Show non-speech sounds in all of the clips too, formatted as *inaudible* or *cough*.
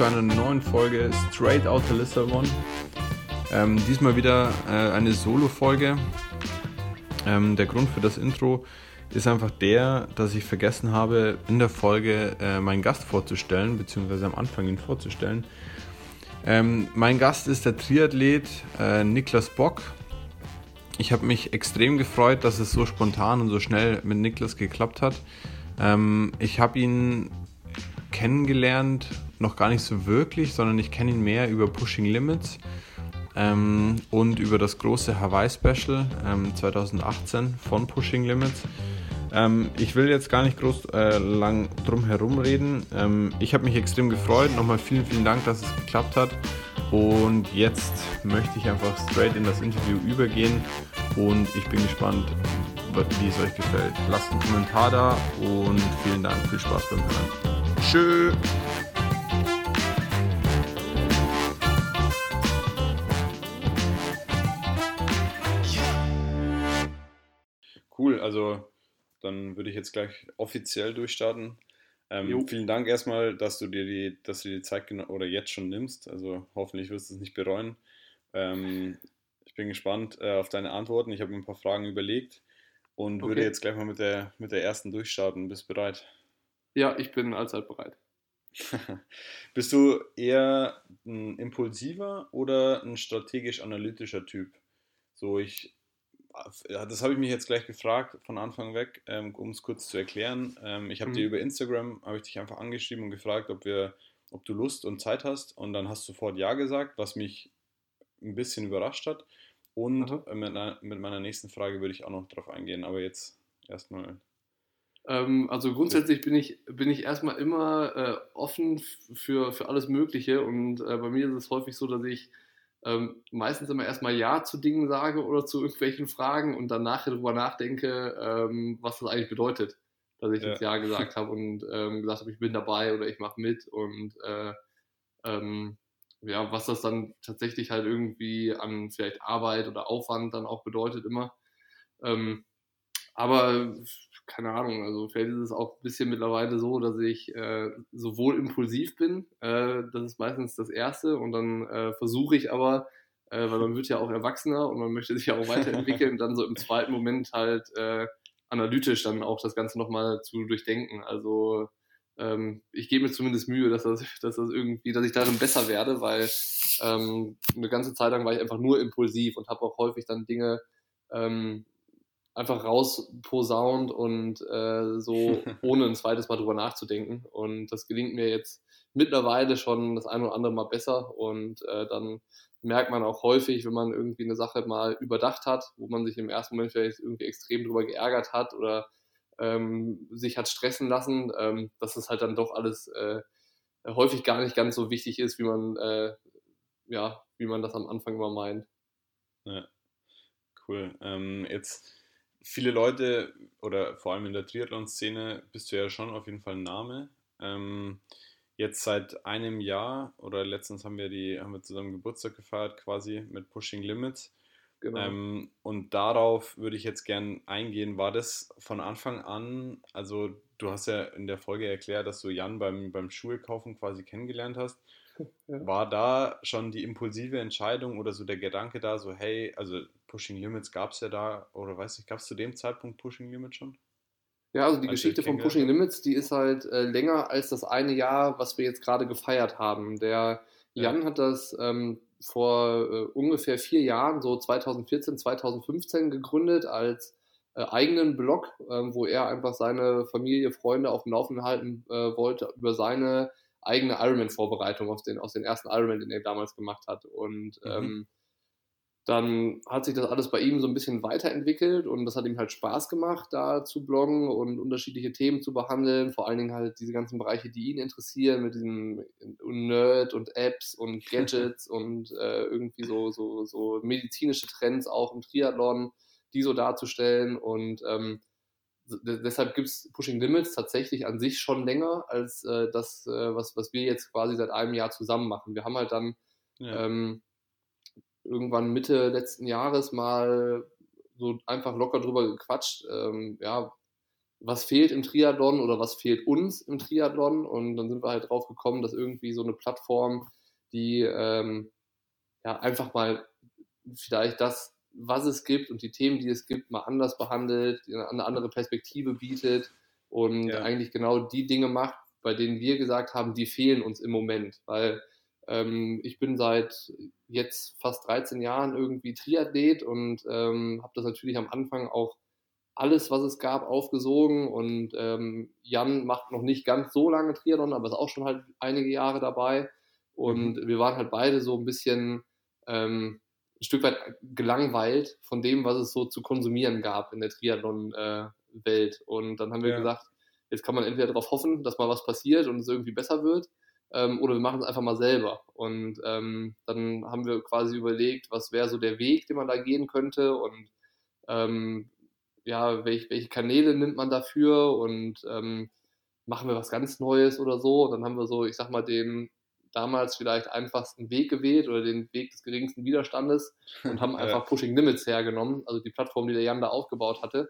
zu einer neuen Folge Straight Outta Lissabon. Ähm, diesmal wieder äh, eine Solo-Folge. Ähm, der Grund für das Intro ist einfach der, dass ich vergessen habe, in der Folge äh, meinen Gast vorzustellen, beziehungsweise am Anfang ihn vorzustellen. Ähm, mein Gast ist der Triathlet äh, Niklas Bock. Ich habe mich extrem gefreut, dass es so spontan und so schnell mit Niklas geklappt hat. Ähm, ich habe ihn kennengelernt, noch gar nicht so wirklich, sondern ich kenne ihn mehr über Pushing Limits ähm, und über das große Hawaii Special ähm, 2018 von Pushing Limits. Ähm, ich will jetzt gar nicht groß äh, lang drum herum reden. Ähm, ich habe mich extrem gefreut. Nochmal vielen, vielen Dank, dass es geklappt hat. Und jetzt möchte ich einfach straight in das Interview übergehen und ich bin gespannt, wie es euch gefällt. Lasst einen Kommentar da und vielen Dank. Viel Spaß beim Hören. Tschö. Cool, also dann würde ich jetzt gleich offiziell durchstarten. Ähm, vielen Dank erstmal, dass du dir die, dass du die Zeit oder jetzt schon nimmst. Also hoffentlich wirst du es nicht bereuen. Ähm, ich bin gespannt äh, auf deine Antworten. Ich habe mir ein paar Fragen überlegt und okay. würde jetzt gleich mal mit der, mit der ersten durchstarten. Bist du bereit? Ja, ich bin allzeit bereit. *laughs* Bist du eher ein impulsiver oder ein strategisch-analytischer Typ? So, ich, das habe ich mich jetzt gleich gefragt von Anfang weg, ähm, um es kurz zu erklären. Ähm, ich habe mhm. dir über Instagram, habe ich dich einfach angeschrieben und gefragt, ob wir, ob du Lust und Zeit hast und dann hast du sofort Ja gesagt, was mich ein bisschen überrascht hat. Und mit, mit meiner nächsten Frage würde ich auch noch drauf eingehen, aber jetzt erstmal ähm, also grundsätzlich bin ich, bin ich erstmal immer äh, offen für, für alles Mögliche und äh, bei mir ist es häufig so, dass ich ähm, meistens immer erstmal Ja zu Dingen sage oder zu irgendwelchen Fragen und dann nachher darüber nachdenke, ähm, was das eigentlich bedeutet, dass ich ja. jetzt Ja gesagt habe und ähm, gesagt habe, ich bin dabei oder ich mache mit und äh, ähm, ja, was das dann tatsächlich halt irgendwie an vielleicht Arbeit oder Aufwand dann auch bedeutet immer. Ähm, aber keine Ahnung, also vielleicht ist es auch ein bisschen mittlerweile so, dass ich äh, sowohl impulsiv bin, äh, das ist meistens das Erste, und dann äh, versuche ich aber, äh, weil man wird ja auch erwachsener und man möchte sich ja auch weiterentwickeln, dann so im zweiten Moment halt äh, analytisch dann auch das Ganze nochmal zu durchdenken. Also ähm, ich gebe mir zumindest Mühe, dass das, *laughs* dass das irgendwie, dass ich darin besser werde, weil ähm, eine ganze Zeit lang war ich einfach nur impulsiv und habe auch häufig dann Dinge ähm, einfach rausposaunt und äh, so *laughs* ohne ein zweites Mal drüber nachzudenken. Und das gelingt mir jetzt mittlerweile schon das ein oder andere Mal besser. Und äh, dann merkt man auch häufig, wenn man irgendwie eine Sache mal überdacht hat, wo man sich im ersten Moment vielleicht irgendwie extrem drüber geärgert hat oder ähm, sich hat stressen lassen, ähm, dass es halt dann doch alles äh, häufig gar nicht ganz so wichtig ist, wie man, äh, ja, wie man das am Anfang immer meint. Ja, cool. Ähm, jetzt viele Leute oder vor allem in der Triathlon-Szene bist du ja schon auf jeden Fall ein Name. Ähm, jetzt seit einem Jahr oder letztens haben wir die haben wir zusammen Geburtstag gefeiert quasi mit Pushing Limits. Genau. Ähm, und darauf würde ich jetzt gern eingehen. War das von Anfang an, also du hast ja in der Folge erklärt, dass du Jan beim, beim Schuhekaufen quasi kennengelernt hast. *laughs* Ja. War da schon die impulsive Entscheidung oder so der Gedanke da, so hey, also Pushing Limits gab es ja da, oder weiß ich, gab es zu dem Zeitpunkt Pushing Limits schon? Ja, also die als Geschichte von Pushing Limits, die ist halt äh, länger als das eine Jahr, was wir jetzt gerade gefeiert haben. Der Jan ja. hat das ähm, vor äh, ungefähr vier Jahren, so 2014, 2015 gegründet als äh, eigenen Blog, ähm, wo er einfach seine Familie, Freunde auf dem Laufenden halten äh, wollte über seine eigene Ironman-Vorbereitung aus den, aus den ersten Ironman, den er damals gemacht hat. Und mhm. ähm, dann hat sich das alles bei ihm so ein bisschen weiterentwickelt und das hat ihm halt Spaß gemacht, da zu bloggen und unterschiedliche Themen zu behandeln, vor allen Dingen halt diese ganzen Bereiche, die ihn interessieren, mit diesem Nerd und Apps und *laughs* Gadgets und äh, irgendwie so, so, so medizinische Trends auch im Triathlon, die so darzustellen und ähm, deshalb gibt es Pushing Limits tatsächlich an sich schon länger als äh, das, äh, was, was wir jetzt quasi seit einem Jahr zusammen machen. Wir haben halt dann ja. ähm, irgendwann Mitte letzten Jahres mal so einfach locker drüber gequatscht, ähm, ja, was fehlt im Triathlon oder was fehlt uns im Triathlon. Und dann sind wir halt drauf gekommen, dass irgendwie so eine Plattform, die ähm, ja einfach mal vielleicht das, was es gibt und die Themen, die es gibt, mal anders behandelt, eine andere Perspektive bietet und ja. eigentlich genau die Dinge macht, bei denen wir gesagt haben, die fehlen uns im Moment. Weil ähm, ich bin seit jetzt fast 13 Jahren irgendwie Triathlet und ähm, habe das natürlich am Anfang auch alles, was es gab, aufgesogen. Und ähm, Jan macht noch nicht ganz so lange Triathlon, aber ist auch schon halt einige Jahre dabei. Und mhm. wir waren halt beide so ein bisschen ähm, ein Stück weit gelangweilt von dem, was es so zu konsumieren gab in der Triathlon-Welt. Äh, und dann haben wir ja. gesagt, jetzt kann man entweder darauf hoffen, dass mal was passiert und es irgendwie besser wird, ähm, oder wir machen es einfach mal selber. Und ähm, dann haben wir quasi überlegt, was wäre so der Weg, den man da gehen könnte und ähm, ja, welch, welche Kanäle nimmt man dafür und ähm, machen wir was ganz Neues oder so. Und dann haben wir so, ich sag mal, den damals vielleicht einfachsten Weg gewählt oder den Weg des geringsten Widerstandes *laughs* und haben einfach Pushing Limits hergenommen, also die Plattform, die der Jan da aufgebaut hatte,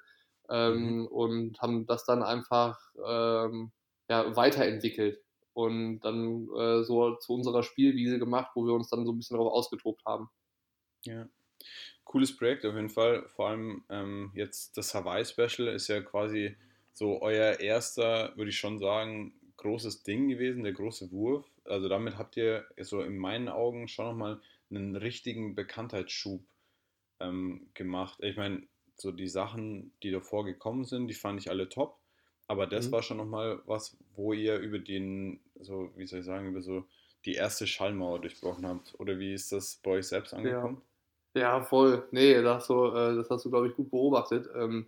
ähm, mhm. und haben das dann einfach ähm, ja, weiterentwickelt und dann äh, so zu unserer Spielwiese gemacht, wo wir uns dann so ein bisschen darauf ausgetobt haben. Ja, cooles Projekt auf jeden Fall. Vor allem ähm, jetzt das Hawaii Special ist ja quasi so euer erster, würde ich schon sagen, großes Ding gewesen, der große Wurf. Also damit habt ihr so in meinen Augen schon nochmal einen richtigen Bekanntheitsschub ähm, gemacht. Ich meine, so die Sachen, die davor gekommen sind, die fand ich alle top. Aber das mhm. war schon nochmal was, wo ihr über den, so, wie soll ich sagen, über so die erste Schallmauer durchbrochen habt. Oder wie ist das bei euch selbst angekommen? Ja, ja voll. Nee, das, so, äh, das hast du, glaube ich, gut beobachtet. Ähm,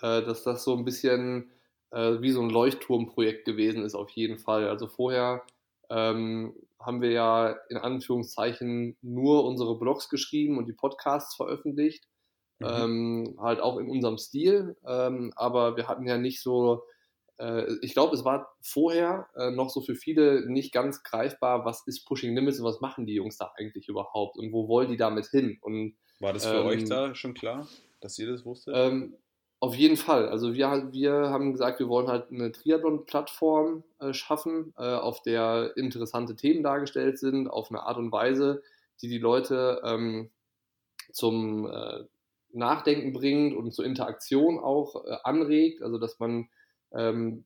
äh, dass das so ein bisschen äh, wie so ein Leuchtturmprojekt gewesen ist, auf jeden Fall. Also vorher ähm, haben wir ja in Anführungszeichen nur unsere Blogs geschrieben und die Podcasts veröffentlicht. Mhm. Ähm, halt auch in unserem Stil. Ähm, aber wir hatten ja nicht so äh, ich glaube, es war vorher äh, noch so für viele nicht ganz greifbar, was ist Pushing Limits und was machen die Jungs da eigentlich überhaupt und wo wollen die damit hin? Und, war das für ähm, euch da schon klar, dass ihr das wusstet? Ähm, auf jeden Fall. Also wir, wir haben gesagt, wir wollen halt eine Triathlon-Plattform äh, schaffen, äh, auf der interessante Themen dargestellt sind, auf eine Art und Weise, die die Leute ähm, zum äh, Nachdenken bringt und zur Interaktion auch äh, anregt. Also dass man ähm,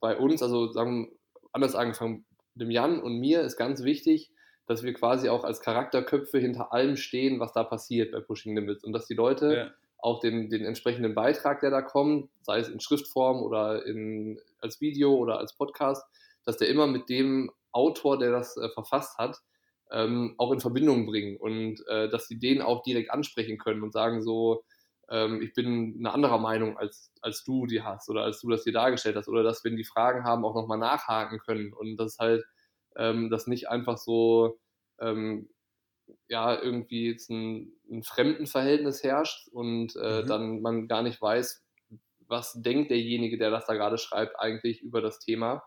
bei uns, also sagen, anders angefangen, dem Jan und mir ist ganz wichtig, dass wir quasi auch als Charakterköpfe hinter allem stehen, was da passiert bei Pushing Limits und dass die Leute ja. auch den, den entsprechenden Beitrag, der da kommt, sei es in Schriftform oder in, als Video oder als Podcast, dass der immer mit dem Autor, der das äh, verfasst hat, ähm, auch in Verbindung bringen und äh, dass sie den auch direkt ansprechen können und sagen so, ähm, ich bin eine andere Meinung als, als du die hast oder als du das hier dargestellt hast oder dass, wenn die Fragen haben, auch nochmal nachhaken können und das halt, ähm, dass nicht einfach so, ähm, ja, irgendwie jetzt ein, ein Fremdenverhältnis herrscht und äh, mhm. dann man gar nicht weiß, was denkt derjenige, der das da gerade schreibt, eigentlich über das Thema,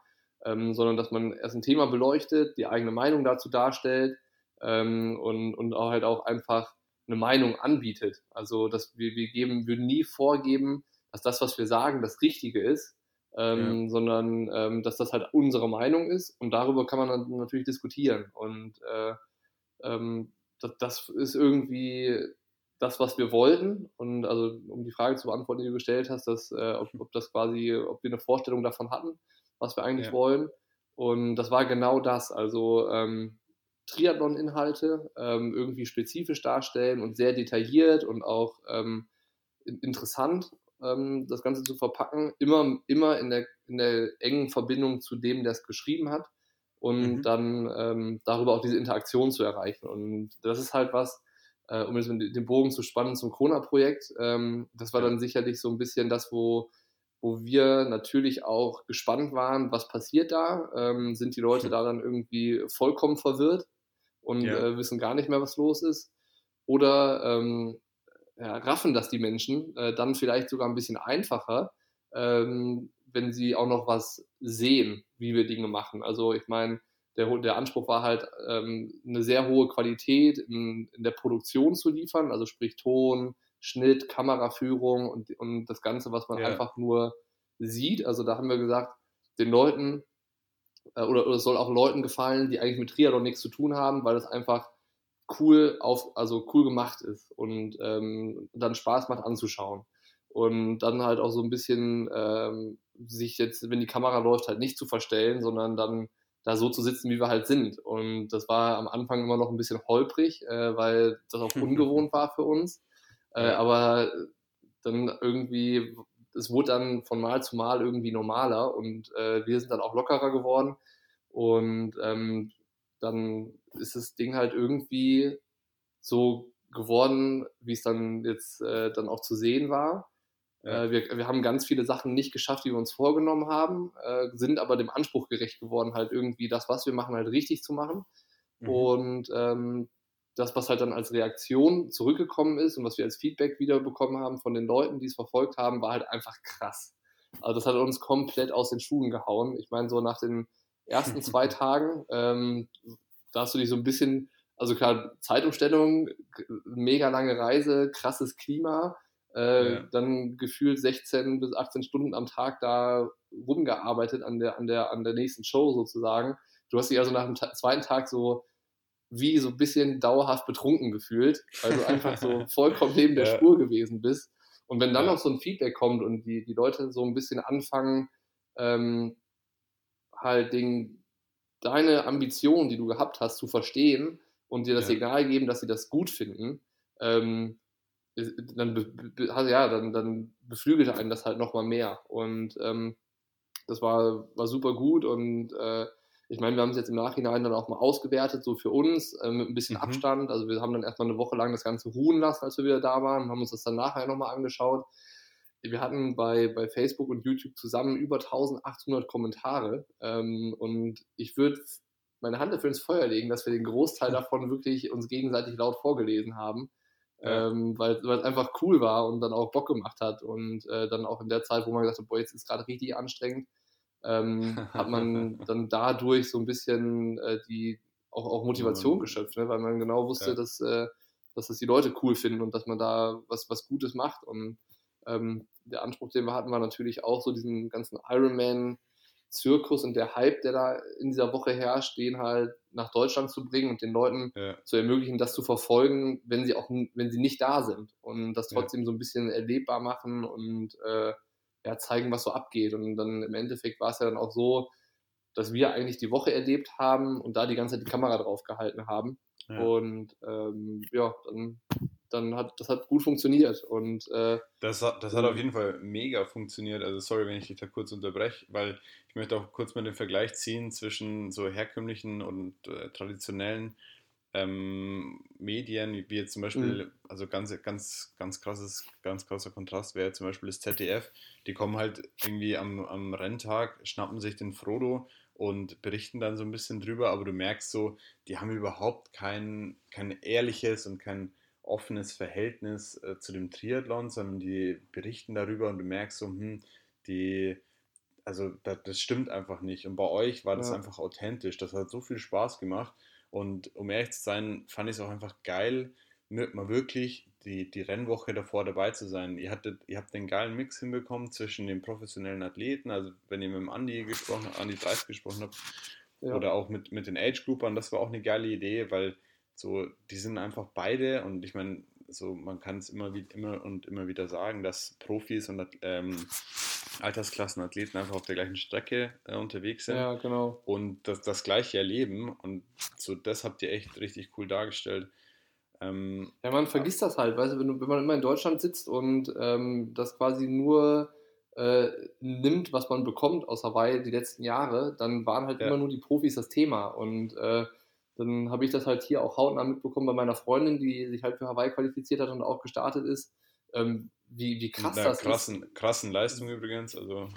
ähm, sondern dass man erst ein Thema beleuchtet, die eigene Meinung dazu darstellt ähm, und, und auch halt auch einfach eine Meinung anbietet. Also dass wir, wir geben, würden nie vorgeben, dass das, was wir sagen, das Richtige ist, ähm, ja. sondern ähm, dass das halt unsere Meinung ist und darüber kann man dann natürlich diskutieren. Und äh, ähm, das, das, ist irgendwie das, was wir wollten. Und also um die Frage zu beantworten, die du gestellt hast, dass, äh, ob, ob, das quasi, ob wir eine Vorstellung davon hatten, was wir eigentlich ja. wollen. Und das war genau das. Also ähm, Triathlon-Inhalte ähm, irgendwie spezifisch darstellen und sehr detailliert und auch ähm, interessant ähm, das Ganze zu verpacken, immer, immer in, der, in der engen Verbindung zu dem, der es geschrieben hat und mhm. dann ähm, darüber auch diese Interaktion zu erreichen. Und das ist halt was, äh, um jetzt den Bogen zu spannen zum Kona-Projekt, ähm, das war dann sicherlich so ein bisschen das, wo wo wir natürlich auch gespannt waren, was passiert da? Ähm, sind die Leute da dann irgendwie vollkommen verwirrt? Und ja. äh, wissen gar nicht mehr, was los ist. Oder ähm, ja, raffen das die Menschen äh, dann vielleicht sogar ein bisschen einfacher, ähm, wenn sie auch noch was sehen, wie wir Dinge machen. Also ich meine, der, der Anspruch war halt, ähm, eine sehr hohe Qualität in, in, der Produktion zu liefern, also sprich Ton, Schnitt, Kameraführung und, und das Ganze, was man ja. einfach nur sieht. Also da haben wir gesagt, den Leuten äh, oder, oder es soll auch Leuten gefallen, die eigentlich mit Triathlon nichts zu tun haben, weil es einfach cool auf, also cool gemacht ist und ähm, dann Spaß macht anzuschauen. Und dann halt auch so ein bisschen ähm, sich jetzt, wenn die Kamera läuft, halt nicht zu verstellen, sondern dann da so zu sitzen, wie wir halt sind. Und das war am Anfang immer noch ein bisschen holprig, äh, weil das auch *laughs* ungewohnt war für uns. Äh, aber dann irgendwie, es wurde dann von Mal zu Mal irgendwie normaler und äh, wir sind dann auch lockerer geworden. Und ähm, dann ist das Ding halt irgendwie so geworden, wie es dann jetzt äh, dann auch zu sehen war. Ja. Äh, wir, wir haben ganz viele Sachen nicht geschafft, die wir uns vorgenommen haben, äh, sind aber dem Anspruch gerecht geworden, halt irgendwie das, was wir machen, halt richtig zu machen. Mhm. Und ähm, das, was halt dann als Reaktion zurückgekommen ist und was wir als Feedback wieder bekommen haben von den Leuten, die es verfolgt haben, war halt einfach krass. Also das hat uns komplett aus den Schuhen gehauen. Ich meine, so nach den ersten *laughs* zwei Tagen, ähm, da hast du dich so ein bisschen, also klar, Zeitumstellung, mega lange Reise, krasses Klima, äh, ja. dann gefühlt 16 bis 18 Stunden am Tag da rumgearbeitet an der, an der, an der nächsten Show sozusagen. Du hast dich also nach dem zweiten Tag so wie so ein bisschen dauerhaft betrunken gefühlt, weil du einfach so *laughs* vollkommen neben der ja. Spur gewesen bist. Und wenn dann ja. noch so ein Feedback kommt und die, die Leute so ein bisschen anfangen, ähm, halt den, deine Ambition, die du gehabt hast, zu verstehen und dir das ja. Signal geben, dass sie das gut finden, ähm, dann, ja, dann, dann beflügelte einen das halt nochmal mehr. Und ähm, das war, war super gut und äh, ich meine, wir haben es jetzt im Nachhinein dann auch mal ausgewertet, so für uns, äh, mit ein bisschen mhm. Abstand. Also wir haben dann erstmal eine Woche lang das Ganze ruhen lassen, als wir wieder da waren, haben uns das dann nachher nochmal angeschaut. Wir hatten bei, bei Facebook und YouTube zusammen über 1800 Kommentare ähm, und ich würde meine Hand dafür ins Feuer legen, dass wir den Großteil *laughs* davon wirklich uns gegenseitig laut vorgelesen haben. Ja. Ähm, weil, es einfach cool war und dann auch Bock gemacht hat und äh, dann auch in der Zeit, wo man gesagt hat, boah, jetzt ist gerade richtig anstrengend, ähm, *laughs* hat man dann dadurch so ein bisschen äh, die auch, auch Motivation geschöpft, ne? weil man genau wusste, ja. dass, äh, dass das die Leute cool finden und dass man da was, was Gutes macht. Und ähm, der Anspruch, den wir hatten, war natürlich auch so diesen ganzen Ironman Zirkus und der Hype, der da in dieser Woche herrscht, den halt nach Deutschland zu bringen und den Leuten ja. zu ermöglichen, das zu verfolgen, wenn sie auch, wenn sie nicht da sind und das trotzdem ja. so ein bisschen erlebbar machen und äh, ja, zeigen, was so abgeht. Und dann im Endeffekt war es ja dann auch so, dass wir eigentlich die Woche erlebt haben und da die ganze Zeit die Kamera drauf gehalten haben. Ja. Und ähm, ja, dann, dann hat das hat gut funktioniert. Und äh, das, das hat auf jeden Fall mega funktioniert. Also sorry, wenn ich dich da kurz unterbreche, weil ich möchte auch kurz mal den Vergleich ziehen zwischen so herkömmlichen und äh, traditionellen ähm, Medien, wie jetzt zum Beispiel, mhm. also ganz, ganz, ganz krasses, ganz krasser Kontrast wäre zum Beispiel das ZDF. Die kommen halt irgendwie am, am Renntag, schnappen sich den Frodo und berichten dann so ein bisschen drüber, aber du merkst so, die haben überhaupt kein, kein ehrliches und kein offenes Verhältnis äh, zu dem Triathlon, sondern die berichten darüber und du merkst so, hm, die, also das, das stimmt einfach nicht. Und bei euch war das ja. einfach authentisch. Das hat so viel Spaß gemacht. Und um ehrlich zu sein, fand ich es auch einfach geil, mal wirklich die, die Rennwoche davor dabei zu sein. Ihr, hattet, ihr habt den geilen Mix hinbekommen zwischen den professionellen Athleten, also wenn ihr mit dem Andi gesprochen habt, Andi 30 gesprochen habt, ja. oder auch mit, mit den Age-Groupern, das war auch eine geile Idee, weil so, die sind einfach beide und ich meine, so man kann es immer, immer und immer wieder sagen, dass Profis und ähm, Altersklassenathleten einfach auf der gleichen Strecke äh, unterwegs sind ja, genau. und das, das gleiche erleben. Und so das habt ihr echt richtig cool dargestellt. Ähm, ja, man vergisst das halt, weißt du, wenn, du, wenn man immer in Deutschland sitzt und ähm, das quasi nur äh, nimmt, was man bekommt aus Hawaii die letzten Jahre, dann waren halt ja. immer nur die Profis das Thema. Und äh, dann habe ich das halt hier auch hautnah mitbekommen bei meiner Freundin, die sich halt für Hawaii qualifiziert hat und auch gestartet ist. Ähm, wie, wie krass das krassen, ist. Krassen Leistung übrigens. Also,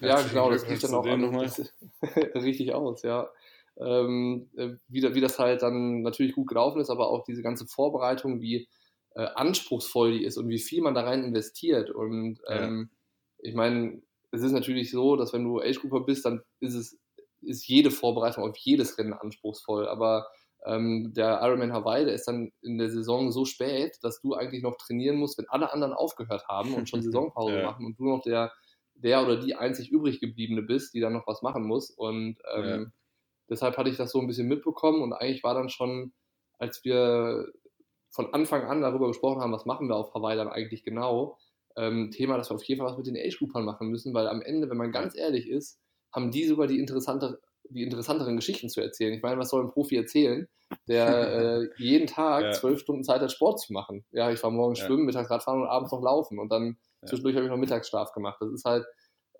ja, genau, das sieht dann auch an, *laughs* richtig aus, ja. Ähm, äh, wie, wie das halt dann natürlich gut gelaufen ist, aber auch diese ganze Vorbereitung, wie äh, anspruchsvoll die ist und wie viel man da rein investiert. Und ähm, ja. ich meine, es ist natürlich so, dass wenn du Age-Grouper bist, dann ist es ist jede Vorbereitung auf jedes Rennen anspruchsvoll. Aber ähm, der Ironman Hawaii, der ist dann in der Saison so spät, dass du eigentlich noch trainieren musst, wenn alle anderen aufgehört haben und schon *laughs* Saisonpause ja. machen und du noch der der oder die einzig übrig gebliebene bist, die dann noch was machen muss. Und ähm, ja. deshalb hatte ich das so ein bisschen mitbekommen und eigentlich war dann schon, als wir von Anfang an darüber gesprochen haben, was machen wir auf Hawaii dann eigentlich genau, ähm, Thema, dass wir auf jeden Fall was mit den Age-Groupern machen müssen, weil am Ende, wenn man ganz ehrlich ist, haben die sogar die, interessante, die interessanteren Geschichten zu erzählen. Ich meine, was soll ein Profi erzählen, der *laughs* äh, jeden Tag zwölf ja. Stunden Zeit hat, Sport zu machen? Ja, ich war morgens ja. schwimmen, mittags Radfahren und abends noch laufen und dann ja. zwischendurch habe ich noch Mittagsschlaf gemacht. Das ist halt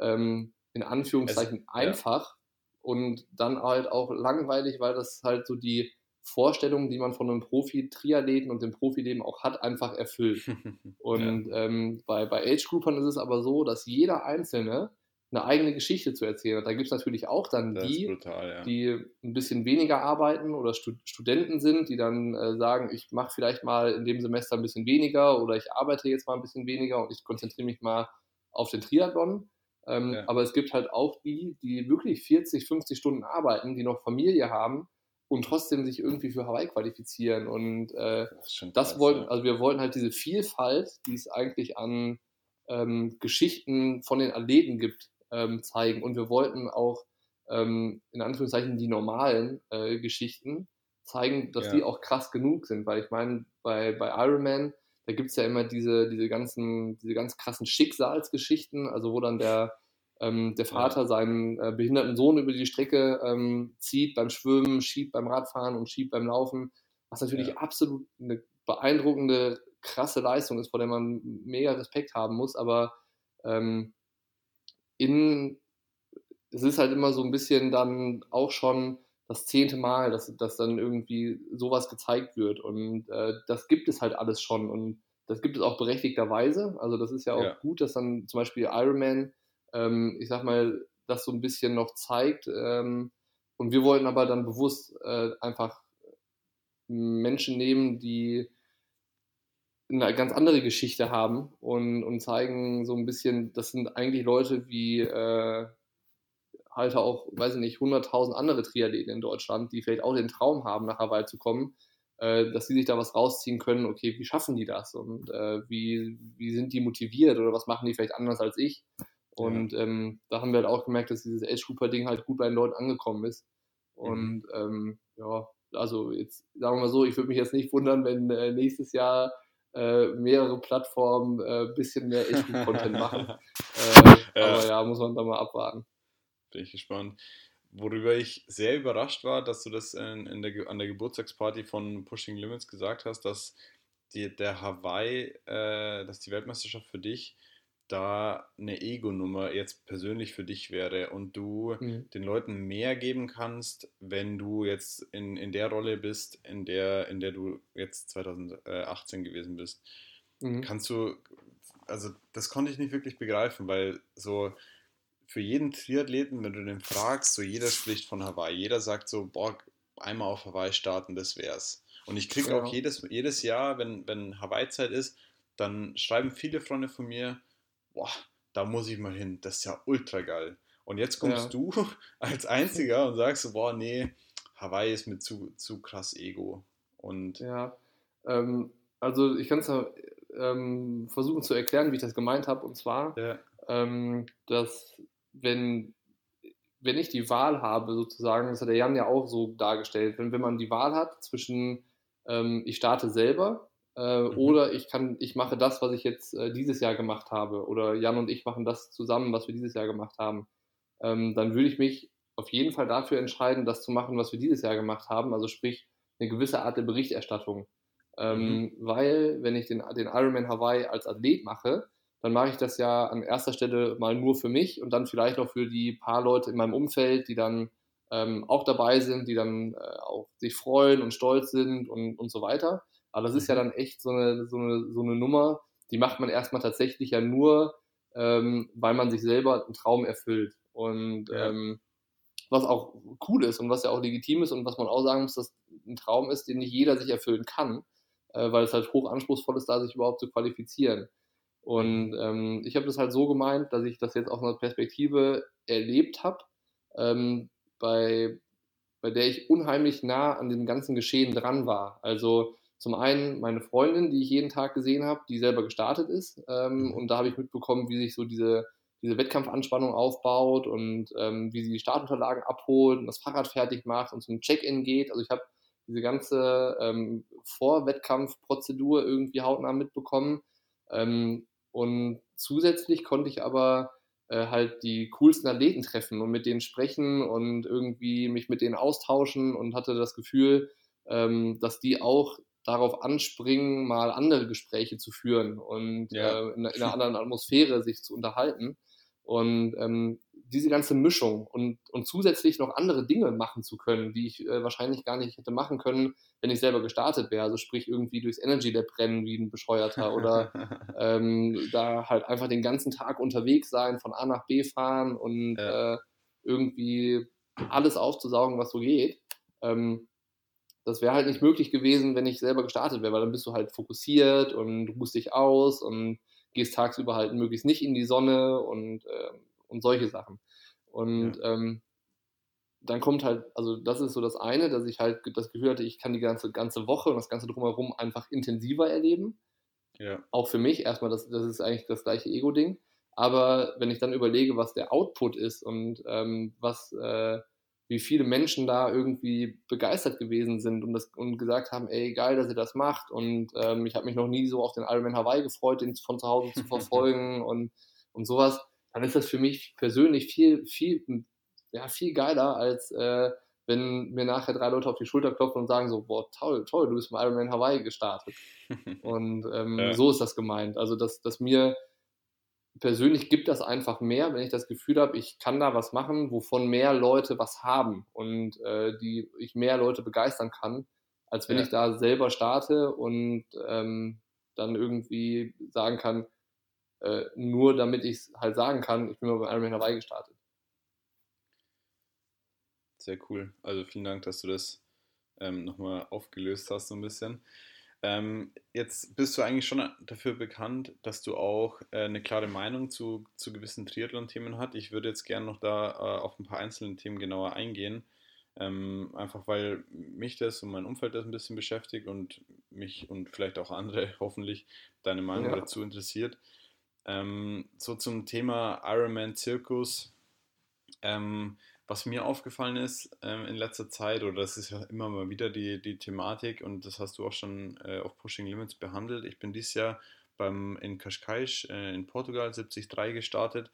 ähm, in Anführungszeichen es, einfach und dann halt auch langweilig, weil das halt so die Vorstellungen, die man von einem Profi-Triathleten und dem Profileben auch hat, einfach erfüllt. *laughs* und ähm, bei, bei Age-Groupern ist es aber so, dass jeder Einzelne eine eigene Geschichte zu erzählen hat. Da gibt es natürlich auch dann das die, brutal, ja. die ein bisschen weniger arbeiten oder Stud Studenten sind, die dann äh, sagen, ich mache vielleicht mal in dem Semester ein bisschen weniger oder ich arbeite jetzt mal ein bisschen weniger und ich konzentriere mich mal auf den Triathlon. Ähm, ja. Aber es gibt halt auch die, die wirklich 40, 50 Stunden arbeiten, die noch Familie haben und trotzdem sich irgendwie für Hawaii qualifizieren. Und äh, das, das wollten, also wir wollten halt diese Vielfalt, die es eigentlich an ähm, Geschichten von den Athleten gibt, ähm, zeigen. Und wir wollten auch ähm, in Anführungszeichen die normalen äh, Geschichten zeigen, dass ja. die auch krass genug sind. Weil ich meine, bei, bei Iron Man, da gibt es ja immer diese, diese ganzen, diese ganz krassen Schicksalsgeschichten, also wo dann der ähm, der Vater seinen äh, behinderten Sohn über die Strecke ähm, zieht beim Schwimmen, schiebt beim Radfahren und schiebt beim Laufen, was natürlich ja. absolut eine beeindruckende, krasse Leistung ist, vor der man mega Respekt haben muss, aber ähm, in, es ist halt immer so ein bisschen dann auch schon das zehnte Mal, dass, dass dann irgendwie sowas gezeigt wird und äh, das gibt es halt alles schon und das gibt es auch berechtigterweise, also das ist ja auch ja. gut, dass dann zum Beispiel Iron Man ähm, ich sag mal, das so ein bisschen noch zeigt. Ähm, und wir wollten aber dann bewusst äh, einfach Menschen nehmen, die eine ganz andere Geschichte haben und, und zeigen so ein bisschen, das sind eigentlich Leute wie äh, halt auch, weiß ich nicht, 100.000 andere Triathleten in Deutschland, die vielleicht auch den Traum haben, nach Hawaii zu kommen, äh, dass sie sich da was rausziehen können, okay, wie schaffen die das und äh, wie, wie sind die motiviert oder was machen die vielleicht anders als ich. Und ja. ähm, da haben wir halt auch gemerkt, dass dieses Age Grouper Ding halt gut bei den Leuten angekommen ist. Und mhm. ähm, ja, also jetzt sagen wir mal so, ich würde mich jetzt nicht wundern, wenn äh, nächstes Jahr äh, mehrere Plattformen ein äh, bisschen mehr Group Content *laughs* machen. Äh, ja. Aber ja, muss man da mal abwarten. Bin ich gespannt. Worüber ich sehr überrascht war, dass du das in, in der, an der Geburtstagsparty von Pushing Limits gesagt hast, dass die, der Hawaii, äh, dass die Weltmeisterschaft für dich da eine Ego-Nummer jetzt persönlich für dich wäre und du mhm. den Leuten mehr geben kannst, wenn du jetzt in, in der Rolle bist, in der, in der du jetzt 2018 gewesen bist. Mhm. Kannst du, also das konnte ich nicht wirklich begreifen, weil so für jeden Triathleten, wenn du den fragst, so jeder spricht von Hawaii, jeder sagt so, boah, einmal auf Hawaii starten, das wär's. Und ich kriege ja. auch jedes, jedes Jahr, wenn, wenn Hawaii-Zeit ist, dann schreiben viele Freunde von mir, boah, da muss ich mal hin, das ist ja ultra geil. Und jetzt kommst ja. du *laughs* als Einziger und sagst, boah, nee, Hawaii ist mir zu, zu krass Ego. Und ja, ähm, also ich kann es ähm, versuchen zu erklären, wie ich das gemeint habe. Und zwar, ja. ähm, dass wenn, wenn ich die Wahl habe, sozusagen, das hat der Jan ja auch so dargestellt, wenn, wenn man die Wahl hat zwischen, ähm, ich starte selber äh, mhm. Oder ich kann, ich mache das, was ich jetzt äh, dieses Jahr gemacht habe. Oder Jan und ich machen das zusammen, was wir dieses Jahr gemacht haben. Ähm, dann würde ich mich auf jeden Fall dafür entscheiden, das zu machen, was wir dieses Jahr gemacht haben. Also sprich, eine gewisse Art der Berichterstattung. Ähm, mhm. Weil, wenn ich den, den Ironman Hawaii als Athlet mache, dann mache ich das ja an erster Stelle mal nur für mich und dann vielleicht noch für die paar Leute in meinem Umfeld, die dann ähm, auch dabei sind, die dann äh, auch sich freuen und stolz sind und, und so weiter. Aber das ist ja mhm. dann echt so eine, so eine, so eine Nummer, die macht man erstmal tatsächlich ja nur, ähm, weil man sich selber einen Traum erfüllt. Und ja. ähm, was auch cool ist und was ja auch legitim ist und was man auch sagen muss, dass ein Traum ist, den nicht jeder sich erfüllen kann, äh, weil es halt hoch anspruchsvoll ist, da sich überhaupt zu qualifizieren. Und ähm, ich habe das halt so gemeint, dass ich das jetzt aus einer Perspektive erlebt habe, ähm, bei, bei der ich unheimlich nah an dem ganzen Geschehen dran war. Also zum einen meine Freundin, die ich jeden Tag gesehen habe, die selber gestartet ist. Ähm, mhm. und da habe ich mitbekommen, wie sich so diese diese Wettkampfanspannung aufbaut und ähm, wie sie die Startunterlagen abholt und das Fahrrad fertig macht und zum Check-in geht. Also ich habe diese ganze ähm, Vorwettkampfprozedur irgendwie hautnah mitbekommen. Ähm, und zusätzlich konnte ich aber äh, halt die coolsten Athleten treffen und mit denen sprechen und irgendwie mich mit denen austauschen und hatte das Gefühl, ähm, dass die auch darauf anspringen, mal andere Gespräche zu führen und ja. äh, in, in, einer *laughs* anderen Atmosphäre sich zu unterhalten. Und ähm, diese ganze Mischung und, und zusätzlich noch andere Dinge machen zu können, die ich äh, wahrscheinlich gar nicht hätte machen können, wenn ich selber gestartet wäre. Also sprich irgendwie durchs Energy Lab rennen wie ein Bescheuerter oder *laughs* ähm, da halt einfach den ganzen Tag unterwegs sein, von A nach B fahren und ja. äh, irgendwie alles aufzusaugen, was so geht. Ähm, das wäre halt nicht möglich gewesen, wenn ich selber gestartet wäre, weil dann bist du halt fokussiert und ruhst dich aus und gehst tagsüber halt möglichst nicht in die Sonne und, äh, und solche Sachen. Und ja. ähm, dann kommt halt, also das ist so das eine, dass ich halt das Gefühl hatte, ich kann die ganze, ganze Woche und das Ganze drumherum einfach intensiver erleben. Ja. Auch für mich erstmal, das, das ist eigentlich das gleiche Ego-Ding. Aber wenn ich dann überlege, was der Output ist und ähm, was, äh, wie viele Menschen da irgendwie begeistert gewesen sind und, das, und gesagt haben, ey, geil, dass ihr das macht. Und ähm, ich habe mich noch nie so auf den Ironman Hawaii gefreut, den von zu Hause zu verfolgen *laughs* und, und sowas. Dann ist das für mich persönlich viel, viel, ja, viel geiler, als äh, wenn mir nachher drei Leute auf die Schulter klopfen und sagen so, boah, toll, toll, du bist im Ironman Hawaii gestartet. *laughs* und ähm, ja. so ist das gemeint. Also, dass, dass mir persönlich gibt das einfach mehr, wenn ich das Gefühl habe, ich kann da was machen, wovon mehr Leute was haben und äh, die ich mehr Leute begeistern kann, als wenn ja. ich da selber starte und ähm, dann irgendwie sagen kann, äh, nur damit ich es halt sagen kann, ich bin mal bei Ironman Hawaii gestartet. Sehr cool. Also vielen Dank, dass du das ähm, nochmal aufgelöst hast so ein bisschen. Ähm, jetzt bist du eigentlich schon dafür bekannt, dass du auch äh, eine klare Meinung zu, zu gewissen Triathlon-Themen hast. Ich würde jetzt gerne noch da äh, auf ein paar einzelne Themen genauer eingehen. Ähm, einfach weil mich das und mein Umfeld das ein bisschen beschäftigt und mich und vielleicht auch andere *laughs* hoffentlich deine Meinung ja. dazu interessiert. Ähm, so zum Thema Ironman Zirkus. Ähm, was mir aufgefallen ist ähm, in letzter Zeit, oder das ist ja immer mal wieder die, die Thematik, und das hast du auch schon äh, auf Pushing Limits behandelt. Ich bin dieses Jahr beim, in Cascais äh, in Portugal 73 gestartet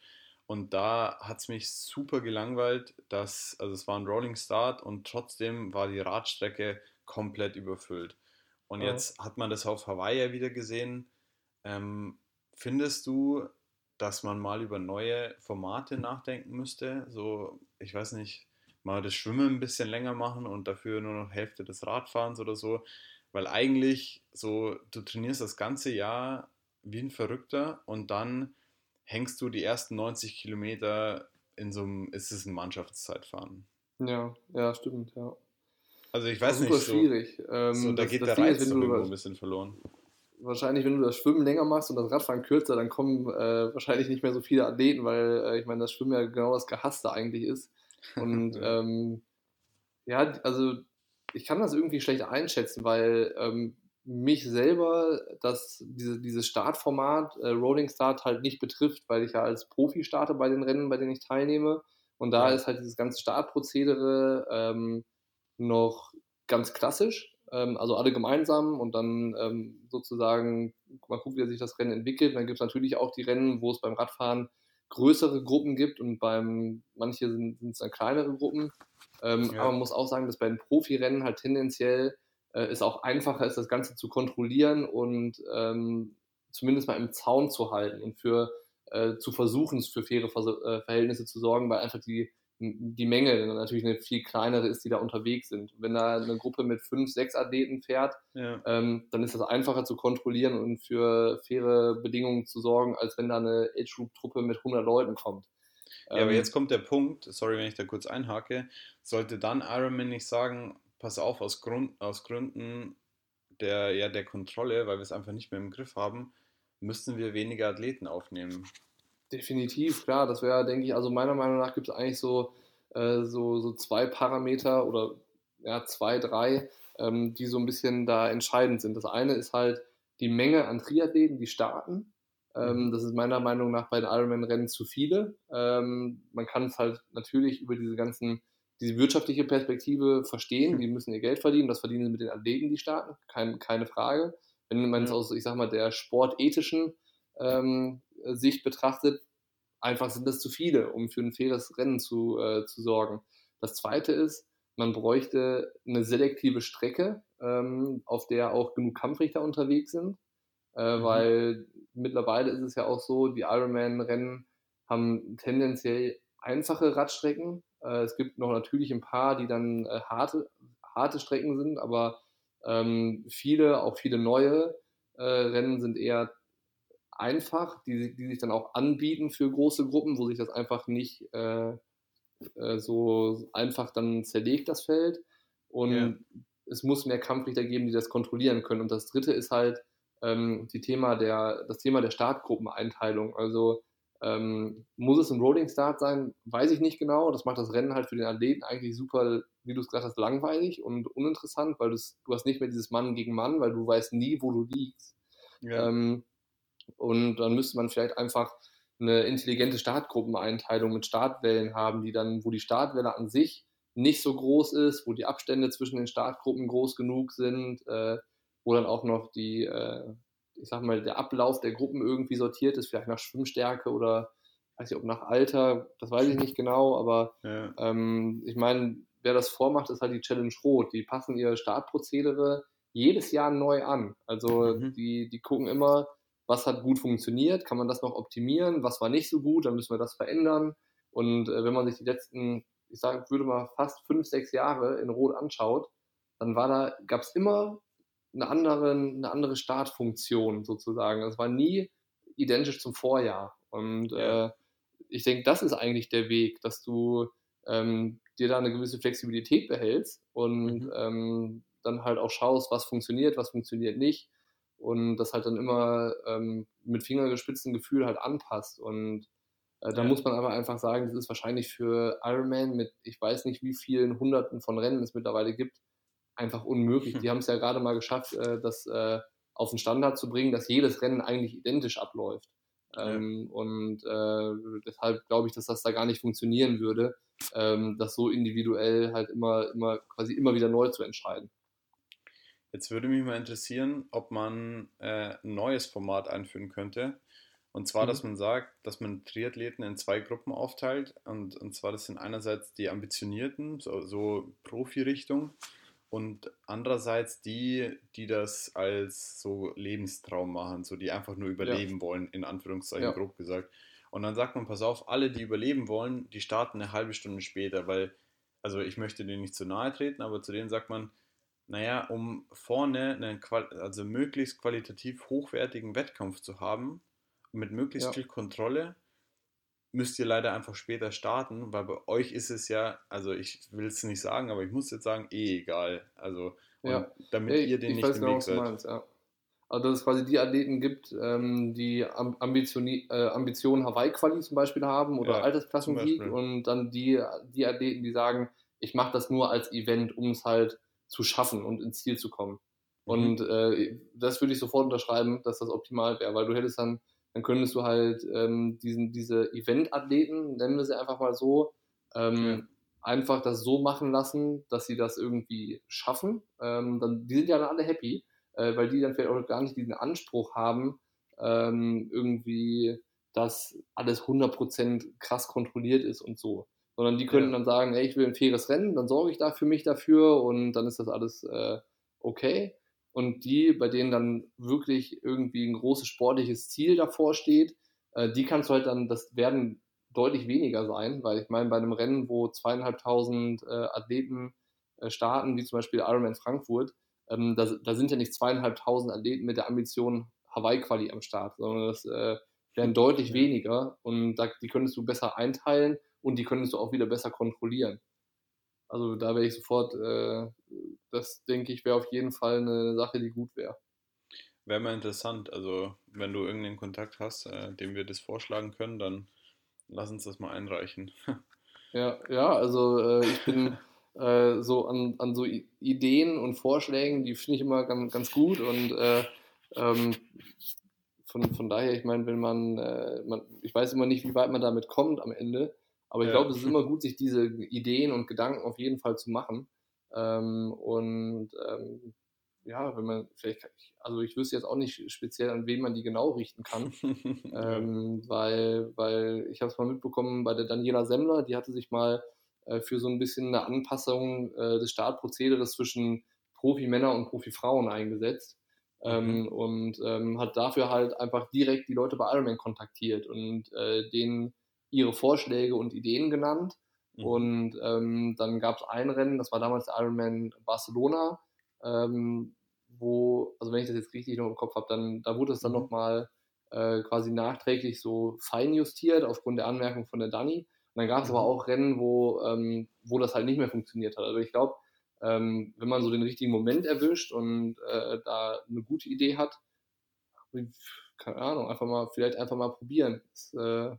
und da hat es mich super gelangweilt, dass, also es war ein Rolling Start und trotzdem war die Radstrecke komplett überfüllt. Und ja. jetzt hat man das auf Hawaii ja wieder gesehen. Ähm, findest du, dass man mal über neue Formate nachdenken müsste. So, ich weiß nicht, mal das Schwimmen ein bisschen länger machen und dafür nur noch Hälfte des Radfahrens oder so. Weil eigentlich so, du trainierst das ganze Jahr wie ein Verrückter und dann hängst du die ersten 90 Kilometer in so einem, ist es ein Mannschaftszeitfahren. Ja, ja, stimmt, ja. Also ich weiß super nicht, so, schwierig. Ähm, so, da das, geht das der Reiz ist, irgendwo ein bisschen verloren wahrscheinlich, wenn du das Schwimmen länger machst und das Radfahren kürzer, dann kommen äh, wahrscheinlich nicht mehr so viele Athleten, weil äh, ich meine, das Schwimmen ja genau das Gehasste eigentlich ist. Und *laughs* ähm, ja, also ich kann das irgendwie schlecht einschätzen, weil ähm, mich selber das, diese, dieses Startformat äh, Rolling Start halt nicht betrifft, weil ich ja als Profi starte bei den Rennen, bei denen ich teilnehme. Und da ja. ist halt dieses ganze Startprozedere ähm, noch ganz klassisch also alle gemeinsam und dann ähm, sozusagen mal gucken, wie sich das Rennen entwickelt. dann gibt es natürlich auch die Rennen, wo es beim Radfahren größere Gruppen gibt und beim manche sind es dann kleinere Gruppen. Ähm, ja. Aber man muss auch sagen, dass bei den Profirennen halt tendenziell äh, es auch einfacher ist, das Ganze zu kontrollieren und ähm, zumindest mal im Zaun zu halten und für äh, zu versuchen, für faire Ver äh, Verhältnisse zu sorgen, weil einfach die die Menge natürlich eine viel kleinere ist, die da unterwegs sind. Wenn da eine Gruppe mit fünf, sechs Athleten fährt, ja. ähm, dann ist das einfacher zu kontrollieren und für faire Bedingungen zu sorgen, als wenn da eine Age-Group-Truppe mit 100 Leuten kommt. Ja, aber ähm, jetzt kommt der Punkt, sorry, wenn ich da kurz einhake, sollte dann Ironman nicht sagen, pass auf, aus, Grund, aus Gründen der, ja, der Kontrolle, weil wir es einfach nicht mehr im Griff haben, müssten wir weniger Athleten aufnehmen. Definitiv, klar. Das wäre, denke ich, also meiner Meinung nach gibt es eigentlich so, äh, so, so zwei Parameter oder ja, zwei, drei, ähm, die so ein bisschen da entscheidend sind. Das eine ist halt die Menge an Triathleten, die starten. Ähm, mhm. das ist meiner Meinung nach bei den Ironman-Rennen zu viele. Ähm, man kann es halt natürlich über diese ganzen, diese wirtschaftliche Perspektive verstehen. Die müssen ihr Geld verdienen. Das verdienen sie mit den Athleten, die starten. Kein, keine Frage. Wenn man es aus, ich sag mal, der sportethischen ähm, Sicht betrachtet, einfach sind das zu viele, um für ein faires Rennen zu, äh, zu sorgen. Das zweite ist, man bräuchte eine selektive Strecke, ähm, auf der auch genug Kampfrichter unterwegs sind, äh, mhm. weil mittlerweile ist es ja auch so, die Ironman-Rennen haben tendenziell einfache Radstrecken. Äh, es gibt noch natürlich ein paar, die dann äh, harte, harte Strecken sind, aber ähm, viele, auch viele neue äh, Rennen sind eher einfach, die, die sich dann auch anbieten für große Gruppen, wo sich das einfach nicht äh, äh, so einfach dann zerlegt, das Feld. Und ja. es muss mehr Kampfrichter geben, die das kontrollieren können. Und das dritte ist halt ähm, die Thema der, das Thema der Startgruppeneinteilung. Also ähm, muss es ein Rolling Start sein? Weiß ich nicht genau. Das macht das Rennen halt für den Athleten eigentlich super, wie du es gesagt hast, langweilig und uninteressant, weil du hast nicht mehr dieses Mann gegen Mann, weil du weißt nie, wo du liegst. Ja. Ähm, und dann müsste man vielleicht einfach eine intelligente Startgruppeneinteilung mit Startwellen haben, die dann, wo die Startwelle an sich nicht so groß ist, wo die Abstände zwischen den Startgruppen groß genug sind, äh, wo dann auch noch die, äh, ich sag mal, der Ablauf der Gruppen irgendwie sortiert ist, vielleicht nach Schwimmstärke oder weiß ich ob nach Alter, das weiß ich nicht genau, aber *laughs* ja. ähm, ich meine, wer das vormacht, ist halt die Challenge Rot. Die passen ihr Startprozedere jedes Jahr neu an. Also mhm. die, die gucken immer, was hat gut funktioniert, kann man das noch optimieren, was war nicht so gut, dann müssen wir das verändern. Und äh, wenn man sich die letzten, ich sage, würde mal fast fünf, sechs Jahre in Rot anschaut, dann war da, gab es immer eine andere, eine andere Startfunktion sozusagen. Es war nie identisch zum Vorjahr. Und äh, ich denke, das ist eigentlich der Weg, dass du ähm, dir da eine gewisse Flexibilität behältst und mhm. ähm, dann halt auch schaust, was funktioniert, was funktioniert nicht und das halt dann immer ähm, mit fingergespitztem Gefühl halt anpasst. Und äh, da ja. muss man aber einfach sagen, das ist wahrscheinlich für Ironman mit, ich weiß nicht, wie vielen Hunderten von Rennen es mittlerweile gibt, einfach unmöglich. Hm. Die haben es ja gerade mal geschafft, äh, das äh, auf den Standard zu bringen, dass jedes Rennen eigentlich identisch abläuft. Ähm, ja. Und äh, deshalb glaube ich, dass das da gar nicht funktionieren würde, ähm, das so individuell halt immer, immer, quasi immer wieder neu zu entscheiden. Jetzt würde mich mal interessieren, ob man äh, ein neues Format einführen könnte. Und zwar, mhm. dass man sagt, dass man Triathleten in zwei Gruppen aufteilt. Und, und zwar, das sind einerseits die Ambitionierten, so, so Profi-Richtung, und andererseits die, die das als so Lebenstraum machen, so die einfach nur überleben ja. wollen, in Anführungszeichen ja. grob gesagt. Und dann sagt man, pass auf, alle, die überleben wollen, die starten eine halbe Stunde später, weil, also ich möchte denen nicht zu nahe treten, aber zu denen sagt man, naja, um vorne einen also möglichst qualitativ hochwertigen Wettkampf zu haben, mit möglichst ja. viel Kontrolle, müsst ihr leider einfach später starten, weil bei euch ist es ja, also ich will es nicht sagen, aber ich muss jetzt sagen, eh egal. Also ja. damit hey, ihr den nicht im genau, Weg seid. Ja. Also dass es quasi die Athleten gibt, ähm, die Ambition, äh, Ambitionen Hawaii-Quali zum Beispiel haben oder ja, Altersklassensieg und dann die, die Athleten, die sagen, ich mache das nur als Event, um es halt zu schaffen und ins Ziel zu kommen. Mhm. Und äh, das würde ich sofort unterschreiben, dass das optimal wäre, weil du hättest dann, dann könntest du halt ähm, diesen, diese Event-Athleten, nennen wir sie einfach mal so, ähm, ja. einfach das so machen lassen, dass sie das irgendwie schaffen. Ähm, dann, die sind ja dann alle happy, äh, weil die dann vielleicht auch gar nicht diesen Anspruch haben, ähm, irgendwie, dass alles 100% krass kontrolliert ist und so sondern die könnten ja. dann sagen, hey, ich will ein faires Rennen, dann sorge ich da für mich dafür und dann ist das alles äh, okay. Und die, bei denen dann wirklich irgendwie ein großes sportliches Ziel davor steht, äh, die kannst du halt dann, das werden deutlich weniger sein, weil ich meine, bei einem Rennen, wo zweieinhalbtausend äh, Athleten äh, starten, wie zum Beispiel Ironman Frankfurt, ähm, da, da, sind ja nicht zweieinhalbtausend Athleten mit der Ambition Hawaii-Quali am Start, sondern das äh, werden deutlich weniger und da, die könntest du besser einteilen und die könntest du auch wieder besser kontrollieren. Also da wäre ich sofort, äh, das denke ich, wäre auf jeden Fall eine Sache, die gut wäre. Wäre mal interessant. Also wenn du irgendeinen Kontakt hast, äh, dem wir das vorschlagen können, dann lass uns das mal einreichen. *laughs* ja, ja, also äh, ich bin äh, so an, an so Ideen und Vorschlägen, die finde ich immer ganz, ganz gut und äh, ähm, von, von daher, ich meine, wenn man, äh, man, ich weiß immer nicht, wie weit man damit kommt am Ende, aber ich ja. glaube, es ist immer gut, sich diese Ideen und Gedanken auf jeden Fall zu machen. Ähm, und ähm, ja, wenn man vielleicht, also ich wüsste jetzt auch nicht speziell, an wen man die genau richten kann, *laughs* ähm, weil, weil ich habe es mal mitbekommen bei der Daniela Semmler, die hatte sich mal äh, für so ein bisschen eine Anpassung äh, des Startprozederes zwischen Profi-Männer und Profi-Frauen eingesetzt. Ähm, mhm. und ähm, hat dafür halt einfach direkt die Leute bei Ironman kontaktiert und äh, denen ihre Vorschläge und Ideen genannt. Mhm. Und ähm, dann gab es ein Rennen, das war damals der Ironman Barcelona, ähm, wo, also wenn ich das jetzt richtig noch im Kopf habe, dann da wurde es dann mhm. nochmal äh, quasi nachträglich so feinjustiert aufgrund der Anmerkung von der Dani. Und dann gab es mhm. aber auch Rennen, wo, ähm, wo das halt nicht mehr funktioniert hat. Also ich glaube, ähm, wenn man so den richtigen Moment erwischt und äh, da eine gute Idee hat, keine Ahnung, einfach mal, vielleicht einfach mal probieren. Das, äh,